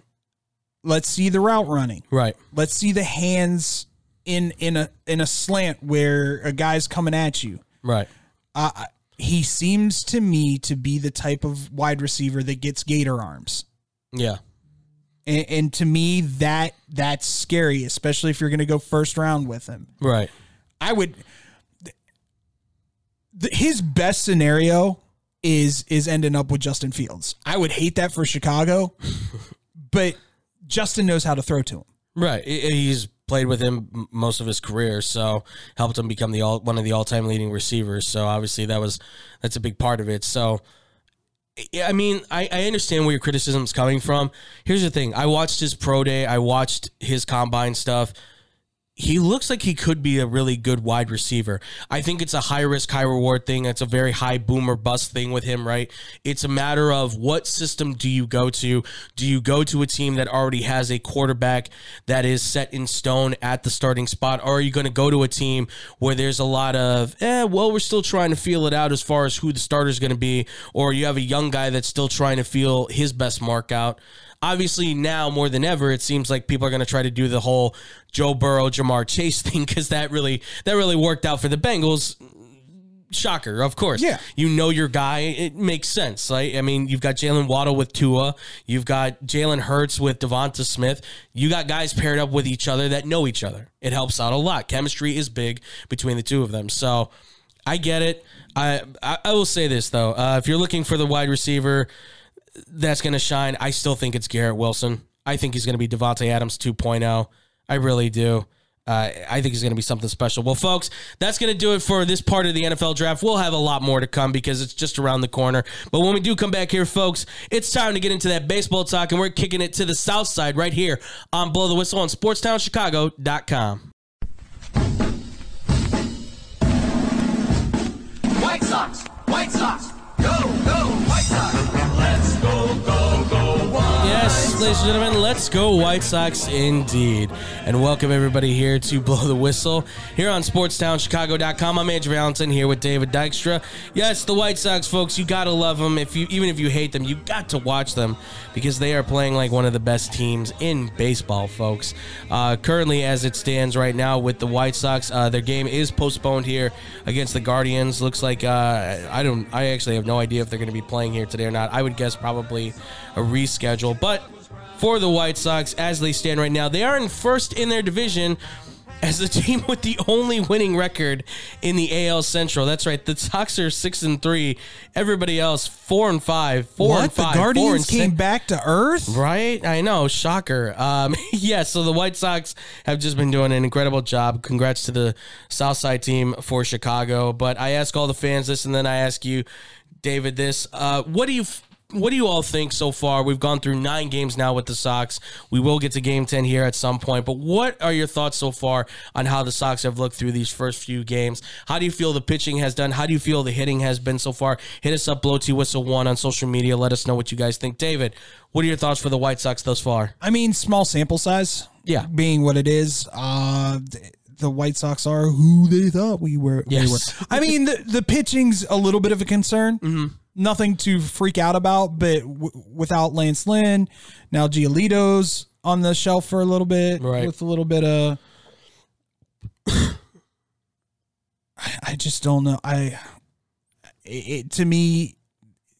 Let's see the route running. right, Let's see the hands in in a in a slant where a guy's coming at you. right, Uh, he seems to me to be the type of wide receiver that gets gator arms. yeah, And, and to me, that that's scary, especially if you're going to go first round with him. right, I would. th- His best scenario is is ending up with Justin Fields. I would hate that for Chicago, but Justin knows how to throw to him. right. He's played with him most of his career, so helped him become the all, one of the all time leading receivers. So obviously that was that's a big part of it. So. I mean, I, I understand where your criticism is coming from. Here's the thing: I watched his pro day, I watched his combine stuff. He looks like he could be a really good wide receiver. I think it's a high risk, high reward thing. It's a very high boomer bust thing with him, right? It's a matter of what system do you go to? Do you go to a team that already has a quarterback that is set in stone at the starting spot, or are you going to go to a team where there's a lot of, eh, well, we're still trying to feel it out as far as who the starter is going to be, or you have a young guy that's still trying to feel his best mark out? Obviously now more than ever it seems like people are going to try to do the whole Joe Burrow Ja'Marr Chase thing cuz that really that really worked out for the Bengals. Shocker of course. Yeah. you know your guy it makes sense right? I mean you've got Jaylen Waddle with Tua. You've got Jalen Hurts with DeVonta Smith. You got guys paired up with each other that know each other. It helps out a lot. Chemistry is big between the two of them. So I get it. I I, I will say this though. Uh, if you're looking for the wide receiver that's going to shine. I still think it's Garrett Wilson. I think he's going to be Davante Adams 2.0. I really do. Uh, I think he's going to be something special. Well, folks, that's going to do it for this part of the NFL draft. We'll have a lot more to come because it's just around the corner. But when we do come back here, folks, it's time to get into that baseball talk, and we're kicking it to the south side right here on Blow the Whistle on SportsTownChicago.com. White Sox, White Sox, ladies and gentlemen. Let's go White Sox indeed. And welcome everybody here to Blow the Whistle here on SportsTownChicago.com. I'm Andrew Valentin here with David Dykstra. Yes, the White Sox folks, you gotta love them. If you even if you hate them, you got to watch them because they are playing like one of the best teams in baseball, folks. Uh, currently, as it stands right now with the White Sox, uh, their game is postponed here against the Guardians. Looks like uh, I don't. I actually have no idea if they're going to be playing here today or not. I would guess probably a reschedule, but for the White Sox as they stand right now. They are in first in their division as the team with the only winning record in the AL Central. That's right. The Sox are six and three. Everybody else four and five. Four what? and five. the Guardians and came six. back to Earth? Right, I know, shocker. Um, yeah, so the White Sox have just been doing an incredible job. Congrats to the Southside team for Chicago. But I ask all the fans this, and then I ask you, David, this: uh, What do you? What do you all think so far? We've gone through nine games now with the Sox. We will get to game 10 here at some point, but what are your thoughts so far on how the Sox have looked through these first few games? How do you feel the pitching has done? How do you feel the hitting has been so far? Hit us up, Blow T Whistle One on social media. Let us know what you guys think. David, what are your thoughts for the White Sox thus far? I mean, small sample size. Yeah. Being what it is. Uh, th- the White Sox are who they thought we were. we Yes. were. I mean, the, the pitching's a little bit of a concern. Mm-hmm. Nothing to freak out about, but w- without Lance Lynn, now Giolito's on the shelf for a little bit Right. with a little bit of. I I just don't know. I it, it to me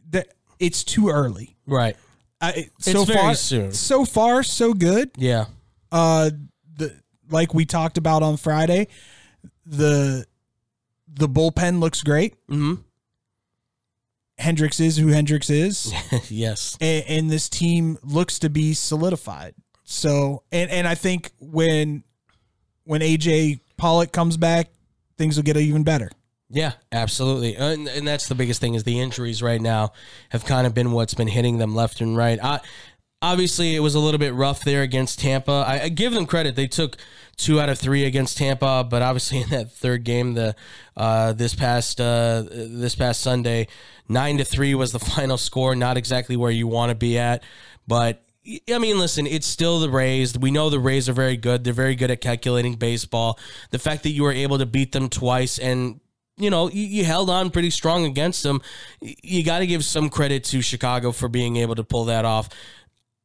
that it's too early. Right. I, so very far, soon. so far, so good. Yeah. Uh, the like we talked about on Friday, the the bullpen looks great. hmm Hendriks is who Hendriks is, yes. and, and this team looks to be solidified. So, and and I think when when AJ Pollock comes back, things will get even better. Yeah, absolutely. And, and that's the biggest thing is the injuries right now have kind of been what's been hitting them left and right. I, obviously, it was a little bit rough there against Tampa. I, I give them credit; they took two out of three against Tampa, but obviously in that third game, the uh, this past uh, this past Sunday, nine to three was the final score. Not exactly where you want to be at, but I mean, listen, it's still the Rays. We know the Rays are very good. They're very good at calculating baseball. The fact that you were able to beat them twice and you know, you, you held on pretty strong against them. You got to give some credit to Chicago for being able to pull that off.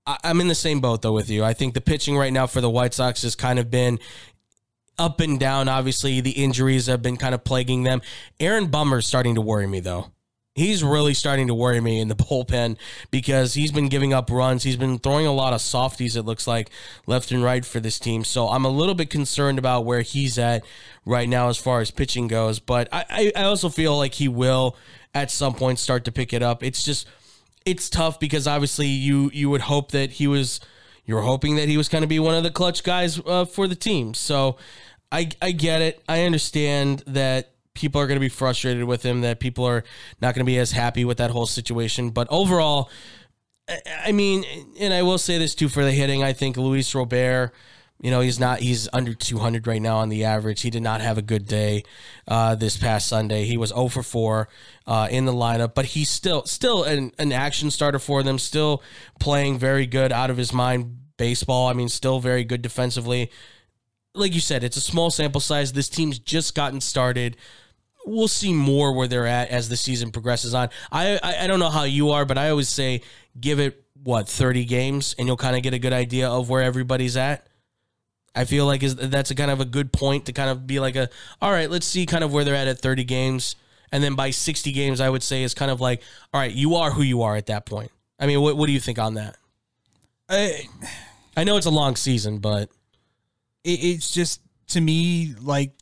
I, I'm in the same boat though with you. I think the pitching right now for the White Sox has kind of been up and down. Obviously, the injuries have been kind of plaguing them. Aaron Bummer's starting to worry me though. He's really starting to worry me in the bullpen because he's been giving up runs. He's been throwing a lot of softies, it looks like, left and right for this team. So I'm a little bit concerned about where he's at right now as far as pitching goes. But I, I, I also feel like he will at some point start to pick it up. It's just it's tough because obviously you you would hope that he was you're hoping that he was going to be one of the clutch guys uh, for the team. So I I get it. I understand that people are going to be frustrated with him. That people are not going to be as happy with that whole situation. But overall, I- mean, and I will say this too for the hitting. I think Luis Robert. You know, he's not, he's under 200 right now on the average. He did not have a good day uh, this past Sunday. He was 0 for 4 uh, in the lineup, but he's still, still an, an action starter for them, still playing very good out of his mind baseball. I mean, still very good defensively. Like you said, it's a small sample size. This team's just gotten started we'll see more where they're at as the season progresses on. I, I I don't know how you are, but I always say give it what thirty games, and you'll kind of get a good idea of where everybody's at. I feel like is that's a kind of a good point to kind of be like a all right, let's see kind of where they're at at thirty games, and then by sixty games, I would say is kind of like all right, you are who you are at that point. I mean, what what do you think on that? I, I know it's a long season, but it, it's just to me like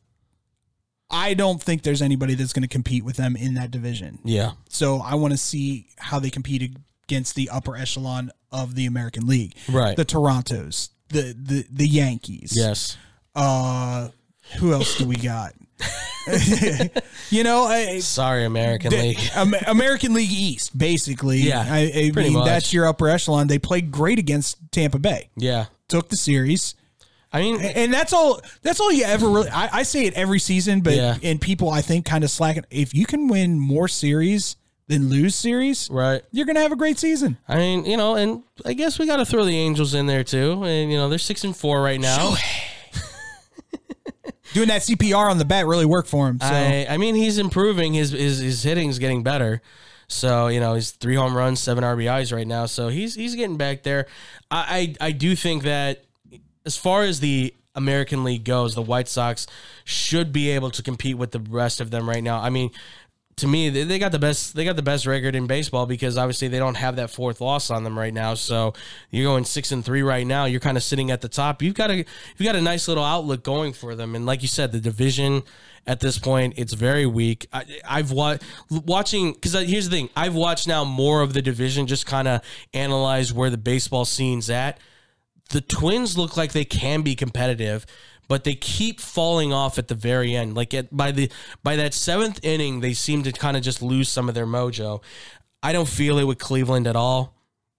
I don't think there's anybody that's going to compete with them in that division. yeah, So I want to see how they compete against the upper echelon of the American League. Right. The Torontos, the the the Yankees. yes, Uh who else do we got? you know, I, sorry, American the- League. American League East, basically. Yeah, I, I pretty mean much. that's your upper echelon. They played great against Tampa Bay. Yeah, Took the series. I mean, And that's all. That's all you ever really. I, I say it every season, but Yeah. and people I think kind of slacken. If you can win more series and lose series, Right. you're to have a great season. I mean, you know, and I guess we got to throw the Angels in there too. And you know, they're six and four right now. Doing that CPR on the bat really worked for him. So I, I mean, he's improving. His his his hitting's getting better. So you know, he's three home runs, seven RBIs right now. So he's he's getting back there. I I, I do think that as far as the American League goes, the White Sox should be able to compete with the rest of them right now. I mean, to me, they, got the best. They got the best record in baseball because obviously they don't have that fourth loss on them right now. So you're going six and three right now. You're kind of sitting at the top. You've got a you've got a nice little outlook going for them. And like you said, the division at this point it's very weak. I, I've watched watching because here's the thing. I've watched now more of the division, just kind of analyze where the baseball scene's at the Twins look like they can be competitive, but they keep falling off at the very end. Like at by the by that seventh inning, they seem to kind of just lose some of their mojo. I don't feel it with Cleveland at all.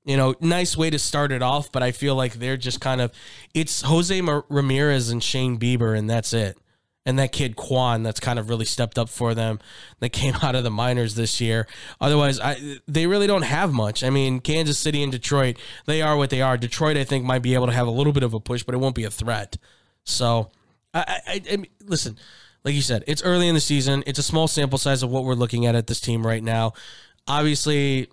You know, nice way to start it off, but I feel like they're just kind of it's Jose Ramirez and Shane Bieber, and that's it. And that kid Kwan, that's kind of really stepped up for them. That came out of the minors this year. Otherwise, I they really don't have much. I mean, Kansas City and Detroit, they are what they are. Detroit, I think, might be able to have a little bit of a push, but it won't be a threat. So, I, I, I mean, listen, like you said, it's early in the season. It's a small sample size of what we're looking at at this team right now. Obviously,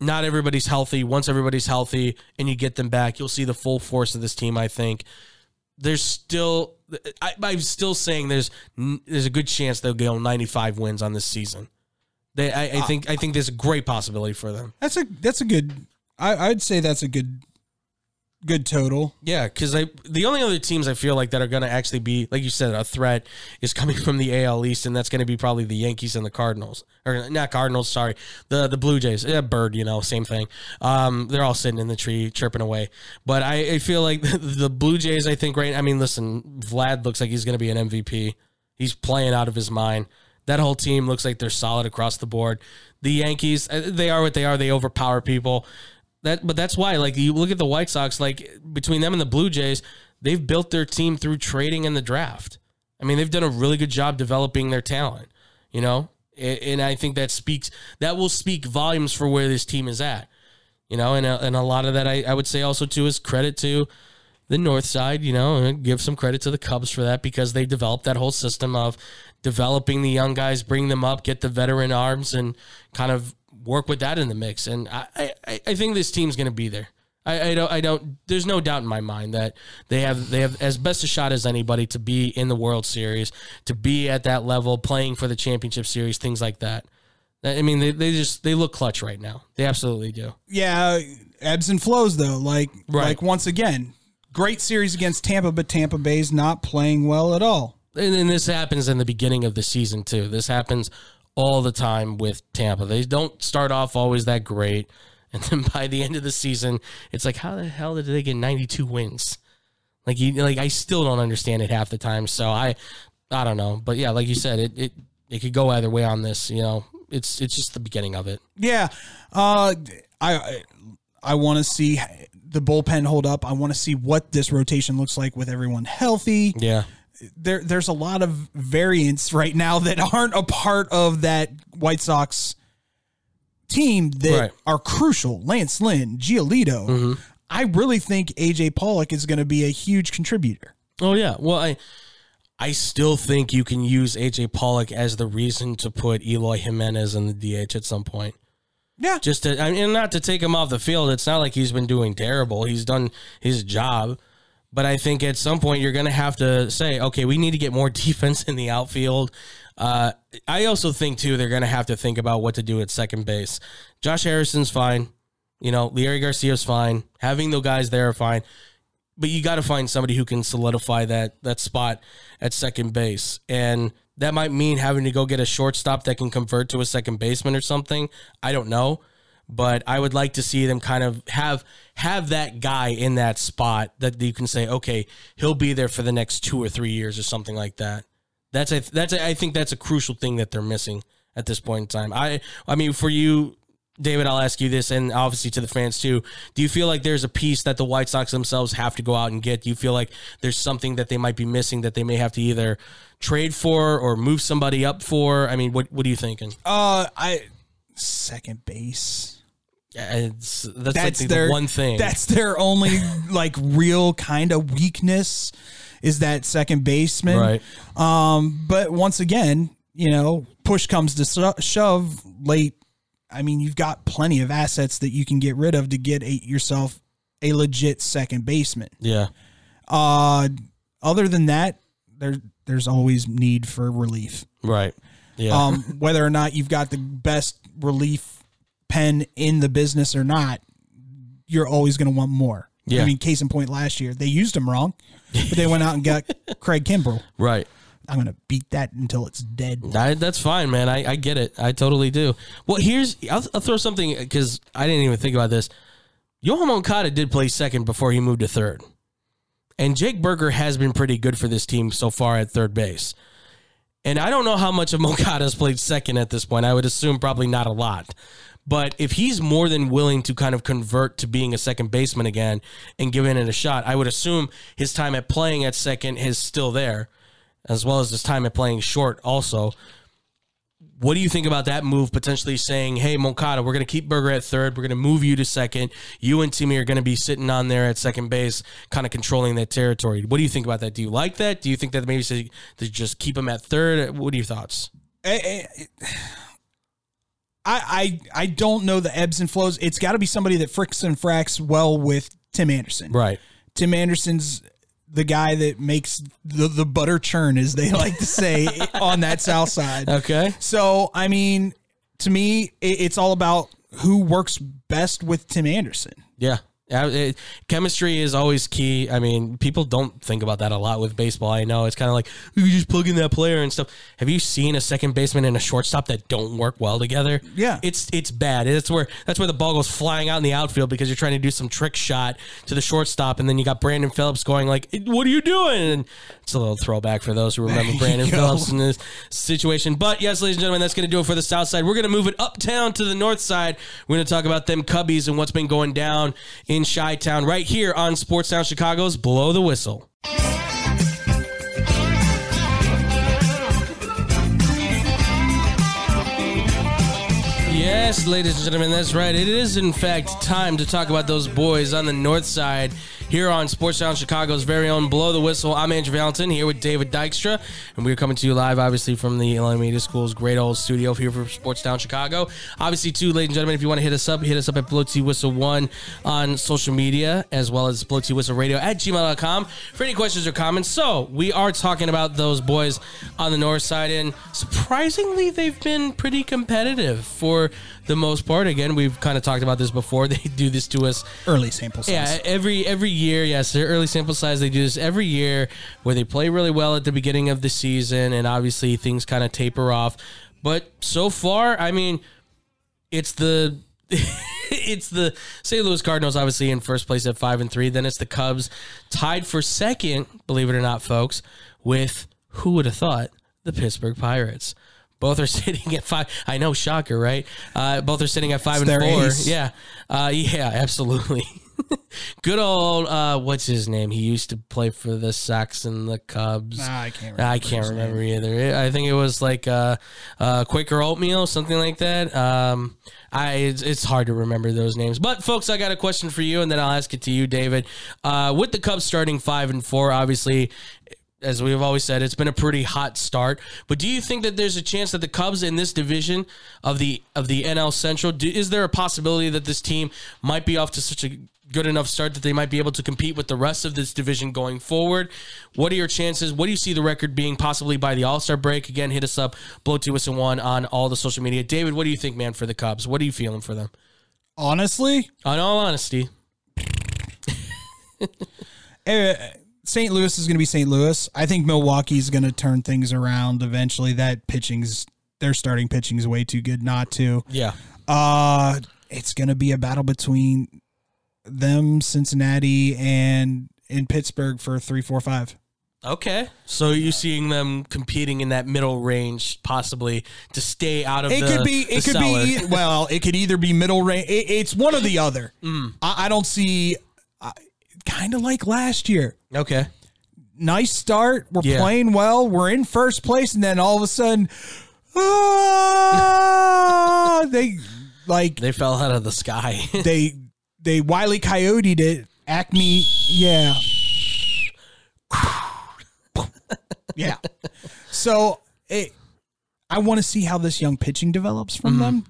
not everybody's healthy. Once everybody's healthy and you get them back, you'll see the full force of this team. I think there's still, I, I'm still saying there's there's a good chance they'll go 95 wins on this season. They, I, I uh, think, I think there's a great possibility for them. that's a that's a good. I, I'd say that's a good good total. Yeah, because I the only other teams I feel like that are going to actually be like you said a threat is coming from the AL East, and that's going to be probably the Yankees and the Cardinals, or not Cardinals, sorry, the the Blue Jays. Yeah, Bird, you know, same thing. Um, they're all sitting in the tree chirping away, but I, I feel like the Blue Jays. I think right. I mean, listen, Vlad looks like he's going to be an MVP. He's playing out of his mind. That whole team looks like they're solid across the board. The Yankees, uh, they are what they are. They overpower people. That, but that's why, like, you look at the White Sox, like between them and the Blue Jays, they've built their team through trading and the draft. I mean, they've done a really good job developing their talent. You know, and, I think that speaks that will speak volumes for where this team is at. You know, and a, and a lot of that I, I would say also too is credit to the North Side. You know, and give some credit to the Cubs for that because they developed that whole system of developing the young guys, bring them up, get the veteran arms, and kind of work with that in the mix. And I, I, I think this team's going to be there. I, I don't, I don't. There's no doubt in my mind that they have, they have as best a shot as anybody to be in the World Series, to be at that level, playing for the championship series, things like that. I mean, they, they just they look clutch right now. They absolutely do. Yeah, ebbs and flows though. Like Right. like once again, great series against Tampa, but Tampa Bay's not playing well at all. And, and this happens in the beginning of the season too. This happens all the time with Tampa. They don't start off always that great, and then by the end of the season, it's like, how the hell did they get 92 wins? Like you, like I still don't understand it half the time. So I, I don't know. But yeah, like you said, it it it could go either way on this. You know, it's it's just the beginning of it. Yeah, uh, I I, I want to see the bullpen hold up. I want to see what this rotation looks like with everyone healthy. Yeah. There, there's a lot of variants right now that aren't a part of that White Sox team that Right. are crucial. Lance Lynn, Giolito. Mm-hmm. I really think AJ Pollock is going to be a huge contributor. Oh yeah. Well, I I still think you can use AJ Pollock as the reason to put Eloy Jimenez in the DH at some point. Yeah, Just to, I mean, not to take him off the field. It's not like he's been doing terrible. He's done his job. But I think at some point you're going to have to say, okay, we need to get more defense in the outfield. Uh, I also think too they're going to have to think about what to do at second base. Josh Harrison's fine. You know, Leury Garcia's fine. Having the guys there are fine. But you got to find somebody who can solidify that that spot at second base. And that might mean having to go get a shortstop that can convert to a second baseman or something. I don't know but I would like to see them kind of have have that guy in that spot that you can say, okay, he'll be there for the next two or three years or something like that. That's a, that's a, I think that's a crucial thing that they're missing at this point in time. I I mean, for you, David, I'll ask you this, and obviously to the fans too. Do you feel like there's a piece that the White Sox themselves have to go out and get? Do you feel like there's something that they might be missing that they may have to either trade for or move somebody up for? I mean, what what are you thinking? Uh, I second base. It's, that's, That's like the their one thing. That's their only like real kind of weakness is that second baseman. right. Um, but once again, you know, push comes to sho- shove late. I mean, you've got plenty of assets that you can get rid of to get a, yourself a legit second baseman. Yeah. Uh, other than that, there there's always need for relief. Right. Yeah. Um, whether or not you've got the best relief pen in the business or not, you're always going to want more. Yeah. I mean, case in point, last year they used him wrong, but they went out and got Craig Kimbrel. right. I'm going to beat that until it's dead. That's fine, man. I, I get it. I totally do. Well, here's I'll, I'll throw something because I didn't even think about this. Yoan Moncada did play second before he moved to third, and Jake Burger has been pretty good for this team so far at third base. And I don't know how much of Moncada's played second at this point. I would assume probably not a lot. But if he's more than willing to kind of convert to being a second baseman again and giving it a shot, I would assume his time at playing at second is still there, as well as his time at playing short also. What do you think about that move potentially saying, hey, Moncada, we're going to keep Burger at third. We're going to move you to second. You and Timmy are going to be sitting on there at second base, kind of controlling that territory. What do you think about that? Do you like that? Do you think that maybe to just keep him at third? What are your thoughts? I, I I I I don't know the ebbs and flows. It's got to be somebody that fricks and fracks well with Tim Anderson. Right. Tim Anderson's the guy that makes the, the butter churn, as they like to say on that south side. Okay. So, I mean, to me, it, it's all about who works best with Tim Anderson. Yeah. Yeah, it- chemistry is always key. I mean, people don't think about that a lot with baseball. I know it's kind of like you just plug in that player and stuff. Have you seen a second baseman and a shortstop that don't work well together? Yeah. it's it's bad. It's where that's where the ball goes flying out in the outfield because you're trying to do some trick shot to the shortstop, and then you got Brandon Phillips going like, "What are you doing?" And it's a little throwback for those who remember Brandon. Phillips in this situation. But yes, ladies and gentlemen, that's going to do it for the South Side. We're going to move it uptown to the North Side. We're going to talk about them Cubbies and what's been going down in Chi Town right here on Sports Town Chicago's Blow the Whistle. Yes, ladies and gentlemen, that's right. It is, in fact, time to talk about those boys on the north side here on Sports Town Chicago's very own Blow the Whistle. I'm Andrew Valentin here with David Dykstra, and we're coming to you live, obviously, from the Illinois Media School's great old studio here for Sports Town Chicago. Obviously, too, ladies and gentlemen, if you want to hit us up, hit us up at Blow T Whistle 1 on social media, as well as Blow T Whistle Radio at gmail.com for any questions or comments. So, we are talking about those boys on the north side, and surprisingly, they've been pretty competitive for the most part. Again, we've kind of talked about this before. They do this to us Early sample size. yeah, every every year, yes, their early sample size. They do this every year, where they play really well at the beginning of the season, and obviously things kind of taper off. But so far, I mean, it's the it's the St. Louis Cardinals, obviously in first place at five and three. Then it's the Cubs, tied for second. Believe it or not, folks, with who would have thought the Pittsburgh Pirates. Both are sitting at five. I know, shocker, right? Uh, both are sitting at five It's and four. ace. Yeah, uh, yeah, absolutely. Good old uh, what's his name? He used to play for the Sox and the Cubs. Nah, I can't remember I can't remember either. I think it was like uh, uh, Quaker oatmeal, something like that. Um, I it's, it's hard to remember those names. But folks, I got a question for you, and then I'll ask it to you, David. Uh, with the Cubs starting five and four, obviously as we've always said, it's been a pretty hot start. But do you think that there's a chance that the Cubs in this division of the of the NL Central, do, is there a possibility that this team might be off to such a good enough start that they might be able to compete with the rest of this division going forward? What are your chances? What do you see the record being possibly by the All Star break? Again, hit us up, blow two whistle one on all the social media. David, what do you think, man, for the Cubs? What are you feeling for them? Honestly, On all honesty, St. Louis is going to be St. Louis. I think Milwaukee's going to turn things around eventually. That pitching's their starting pitching is way too good not to. yeah. Uh it's going to be a battle between them, Cincinnati, and in Pittsburgh for three, four, five. Okay, so you're seeing them competing in that middle range, possibly to stay out of It the. could be. It could cellar. be. Well, it could either be middle range. It, it's one or the other. Mm. I, I don't see. Kind of like last year. Okay. Nice start. We're Yeah. playing well. We're in first place, and then all of a sudden, Ah, they like They fell out of the sky. they they wily coyoted it. Acme, yeah, yeah. So it, I want to see how this young pitching develops from mm-hmm.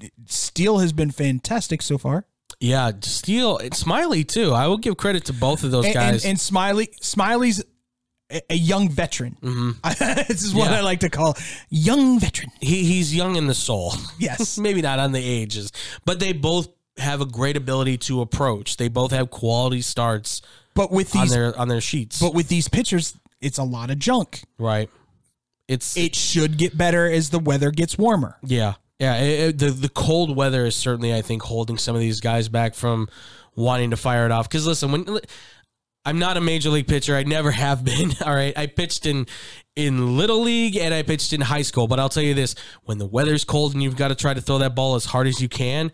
them. Steele has been fantastic so far, yeah, Steele and Smyly too. I will give credit to both of those and, guys. and, and Smyly, Smyly's a, a young veteran. Mm-hmm. this is what Yeah. I like to call young veteran. he he's young in the soul. Yes. Maybe not on the ages, but they both have a great ability to approach. They both have quality starts But with on these, their on their sheets. but with these pitchers, it's a lot of junk. right. It's It should get better as the weather gets warmer. Yeah, yeah. it- it- the the cold weather is certainly, I think, holding some of these guys back from wanting to fire it off. Because listen, when I'm not a major league pitcher, I never have been. All right, I pitched in in little league and I pitched in high school. But I'll tell you this: when the weather's cold and you've got to try to throw that ball as hard as you can,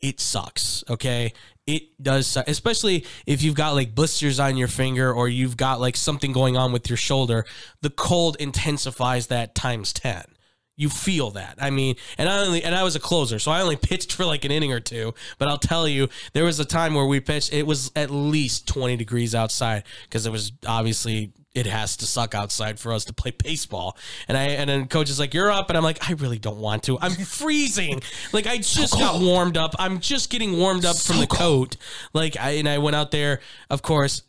it sucks. Okay. It does, suck, especially if you've got like blisters on your finger or you've got like something going on with your shoulder. The cold intensifies that times 10 you feel that. I mean, and I only and I was a closer, so I only pitched for like an inning or two. But I'll tell you, there was a time where we pitched. It was at least twenty degrees outside because it was obviously it has to suck outside for us to play baseball. And I and then coach is like, "You're up," and I'm like, "I really don't want to. I'm freezing. like I just got warmed up. I'm just getting warmed up from the coat. Like I and I went out there, of course."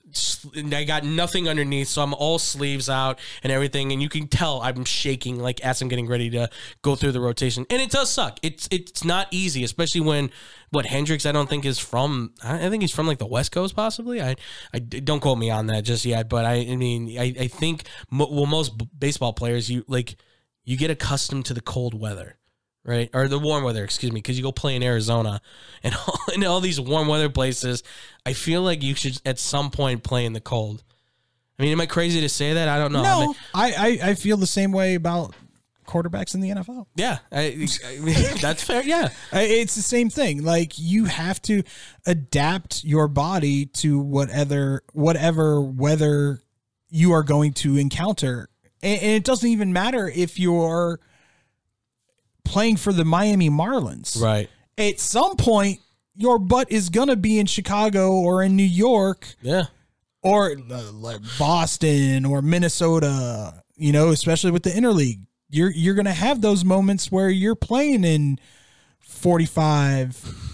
I got nothing underneath, so I'm all sleeves out and everything, and you can tell I'm shaking like as I'm getting ready to go through the rotation, and it does suck. It's it's not easy, especially when what Hendricks I don't think is from. I I think he's from like the West Coast, possibly. I I don't quote me on that just yet, but I I mean I I think well most baseball players you like you get accustomed to the cold weather right? Or the warm weather, excuse me, because you go play in Arizona and all, in all these warm weather places. I feel like you should at some point play in the cold. I mean, am I crazy to say that? I don't know. I No, I, I, I feel the same way about quarterbacks in the NFL. yeah, I, I mean, that's fair. Yeah, I- It's the same thing. Like you have to adapt your body to whatever whatever weather you are going to encounter, and, and it doesn't even matter if you're playing for the Miami Marlins. right. At some point, your butt is gonna be in Chicago or in New York Yeah, or uh, like Boston or Minnesota, you know, especially with the interleague. You're you're going to have those moments where you're playing in 45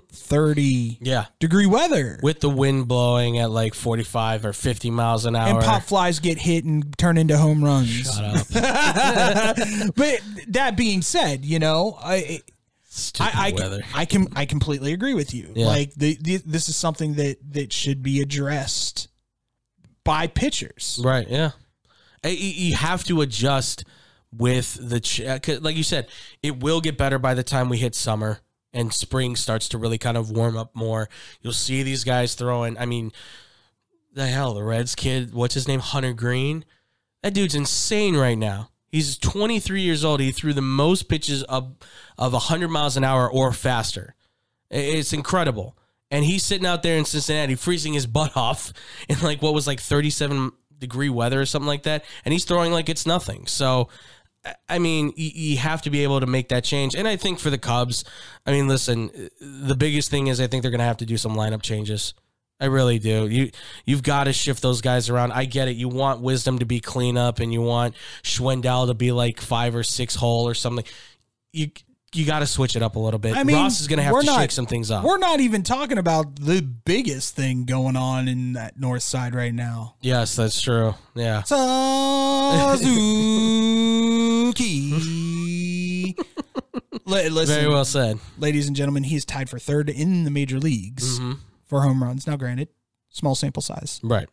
30 yeah. degree weather. With the wind blowing at like forty-five or fifty miles an hour. and pop flies get hit and turn into home runs. Shut up. But that being said, you know, I I, I. I can I completely agree with you. Yeah. Like the, the this is something that that should be addressed by pitchers. Right. Yeah. You have to adjust with the uh, like you said, it will get better by the time we hit summer and spring starts to really kind of warm up more. You'll see these guys throwing. I mean, the hell, the Reds kid, what's his name, Hunter Greene. That dude's insane right now. He's 23 years old. He threw the most pitches of of 100 miles an hour or faster. It's incredible. And he's sitting out there in Cincinnati freezing his butt off in like what was like 37 degree weather or something like that. And he's throwing like it's nothing. So, I- mean, you, have to be able to make that change. And I think for the Cubs, I mean, listen, the biggest thing is I think they're going to have to do some lineup changes. I really do. You you've got to shift those guys around. I get it. You want Wisdom to be clean up, and you want Schwindel to be like five or six hole or something. You you got to switch it up a little bit. I mean, Ross is going to have to not- shake some things up. We're not even talking about the biggest thing going on in that north side right now. Yes, that's true. Yeah. Suzuki. Li- Listen, Very well said. ladies and gentlemen, he is tied for third in the major leagues Mm-hmm. for home runs. Now, granted, small sample size. Right.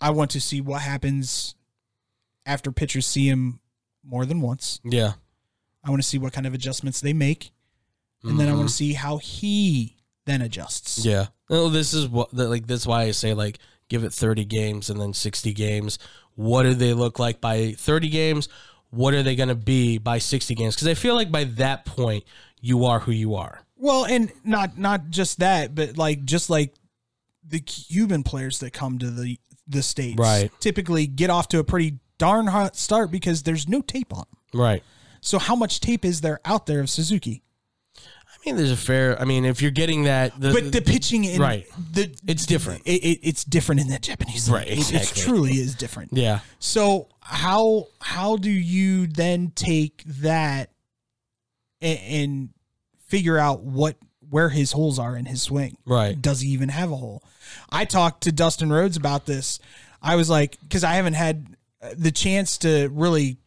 I want to see what happens after pitchers see him more than once. Yeah. I want to see what kind of adjustments they make, and then I want to see how he then adjusts. Mm-hmm. Yeah. No, this is what like that's why I say like give it 30 games and then 60 games. What do they look like by 30 games? What are they going to be by 60 games? Cuz I feel like by that point you are who you are. Well, and not not just that, but like just like the Cuban players that come to the the states, Right. Typically get off to a pretty darn hot start because there's no tape on. Right. So how much tape is there out there of Suzuki? I mean, there's a fair. I mean, if you're getting that, the, But the pitching in Right. the It's different. It, it, it's different in that Japanese Right, league. It- exactly. It, truly is different. yeah, So how how do you then take that and, and figure out what where his holes are in his swing? Right. Does he even have a hole? I talked to Dustin Rhodes about this. I was like, because I haven't had uh, the chance to really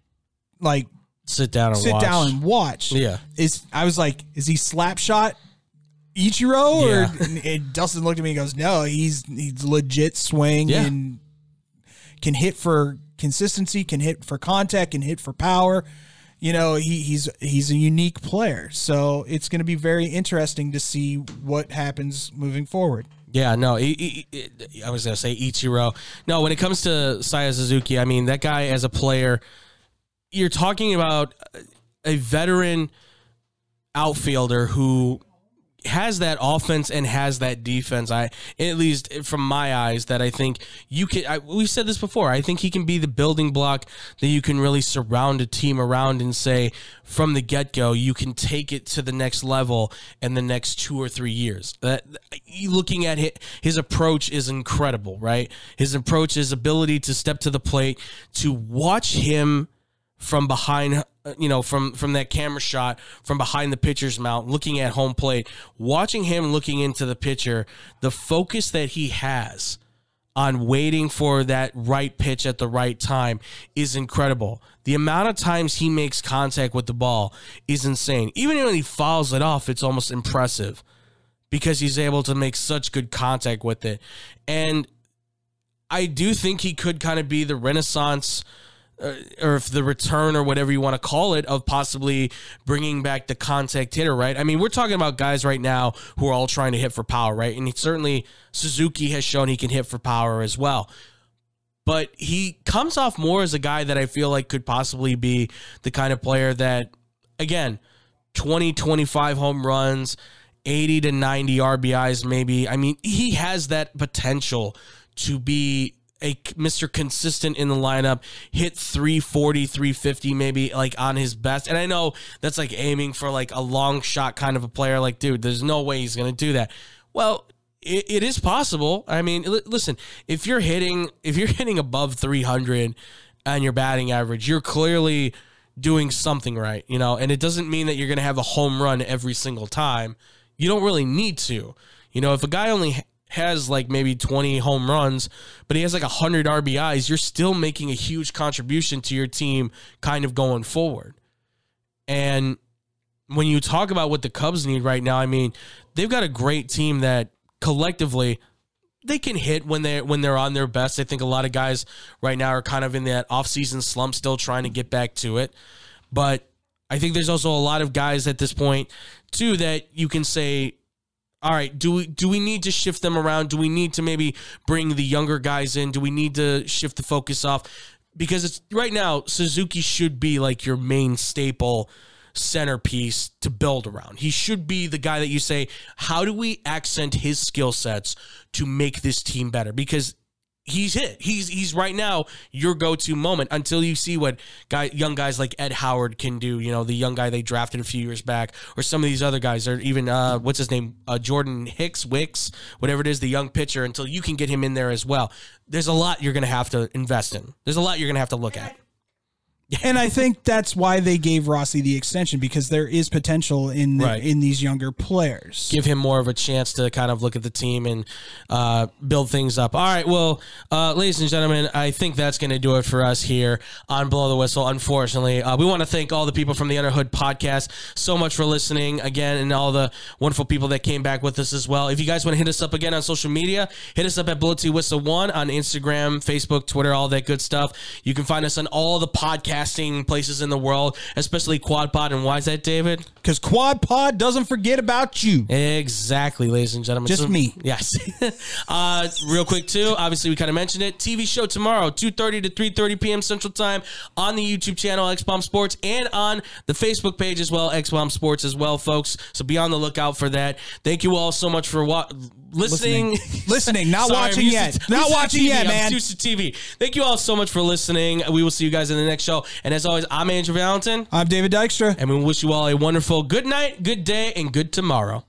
like sit down and sit watch. down and watch. Yeah. Is I was like, is he slap shot Ichiro? Yeah. Or and, and Dustin looked at me and goes, No, he's he's legit swing Yeah. and can hit for consistency, can hit for contact, can hit for power. You know, he, he's he's a unique player. So it's gonna be very interesting to see what happens moving forward. Yeah, no, he, he- he- I was gonna say Ichiro. No, when it comes to Seiya Suzuki, I mean that guy as a player, you're talking about a veteran outfielder who has that offense and has that defense. I at least from my eyes that I think you can. I, we've said this before. I think he can be the building block that you can really surround a team around and say from the get go you can take it to the next level in the next two or three years. That looking at his, his approach is incredible, right? His approach, his ability to step to the plate, to watch him from behind uh, you know from from that camera shot from behind the pitcher's mount looking at home plate watching him looking into the pitcher the focus that he has on waiting for that right pitch at the right time is incredible. The amount of times he makes contact with the ball is insane. Even when he fouls it off it's almost impressive because he's able to make such good contact with it. And I do think he could kind of be the renaissance uh, or if the return or whatever you want to call it of possibly bringing back the contact hitter, right? I mean, we're talking about guys right now who are all trying to hit for power, right? And certainly Suzuki has shown he can hit for power as well. But he comes off more as a guy that I feel like could possibly be the kind of player that, again, 20, 25 home runs, 80 to 90 RBIs, maybe. I mean, he has that potential to be a Mr. Consistent in the lineup, hit 340, 350 maybe like on his best. And I know that's like aiming for like a long shot kind of a player. Like, dude, there's no way he's going to do that. Well, it, it is possible. I mean, li- listen, if you're hitting if you're hitting above 300 on your batting average, you're clearly doing something right, you know. And it doesn't mean that you're going to have a home run every single time. You don't really need to. You know, if a guy only has like maybe 20 home runs, but he has like 100 RBIs, you're still making a huge contribution to your team kind of going forward. And when you talk about what the Cubs need right now, I mean, they've got a great team that collectively they can hit when they when they're on their best. I think a lot of guys right now are kind of in that offseason slump still trying to get back to it. But I think there's also a lot of guys at this point too that you can say all right, do we do we need to shift them around? Do we need to maybe bring the younger guys in? Do we need to shift the focus off? Because it's right now Suzuki should be like your main staple centerpiece to build around. He should be the guy that you say, how do we accent his skill sets to make this team better? Because he's hit. He's he's right now your go-to moment until you see what guy young guys like Ed Howard can do. You know, the young guy they drafted a few years back, or some of these other guys, or even uh, what's his name, uh, Jordan Hicks, Wicks, whatever it is, the young pitcher. Until you can get him in there as well. There's a lot you're going to have to invest in. There's a lot you're going to have to look at. And I think that's why they gave Rossi the extension because there is potential in the, Right. in these younger players. give him more of a chance to kind of look at the team and uh, build things up. All right, well, uh, ladies and gentlemen, I think that's going to do it for us here on Blow the Whistle. Unfortunately, uh, we want to thank all the people from the Underhood podcast so much for listening again, and all the wonderful people that came back with us as well. If you guys want to hit us up again on social media, hit us up at Blow T Whistle One on Instagram, Facebook, Twitter, all that good stuff. You can find us on all the podcasting places in the world, especially QuadPod. And why is that, David? Because Quad Pod doesn't forget about you. Exactly, ladies and gentlemen. Just me. Yes. uh, real quick too. Obviously, we kind of mentioned it. TV show tomorrow, two thirty to three thirty p.m. Central Time on the YouTube channel X Bomb Sports and on the Facebook page as well, X Bomb Sports as well, folks. So be on the lookout for that. Thank you all so much for wa- listening. Listening, not Sorry, watching yet. to- not watching TV. yet, I'm man. used to TV. Thank you all so much for listening. We will see you guys in the next show. And as always, I'm Andrew Valentin, I'm David Dykstra. and we wish you all a wonderful good night, good day, and good tomorrow.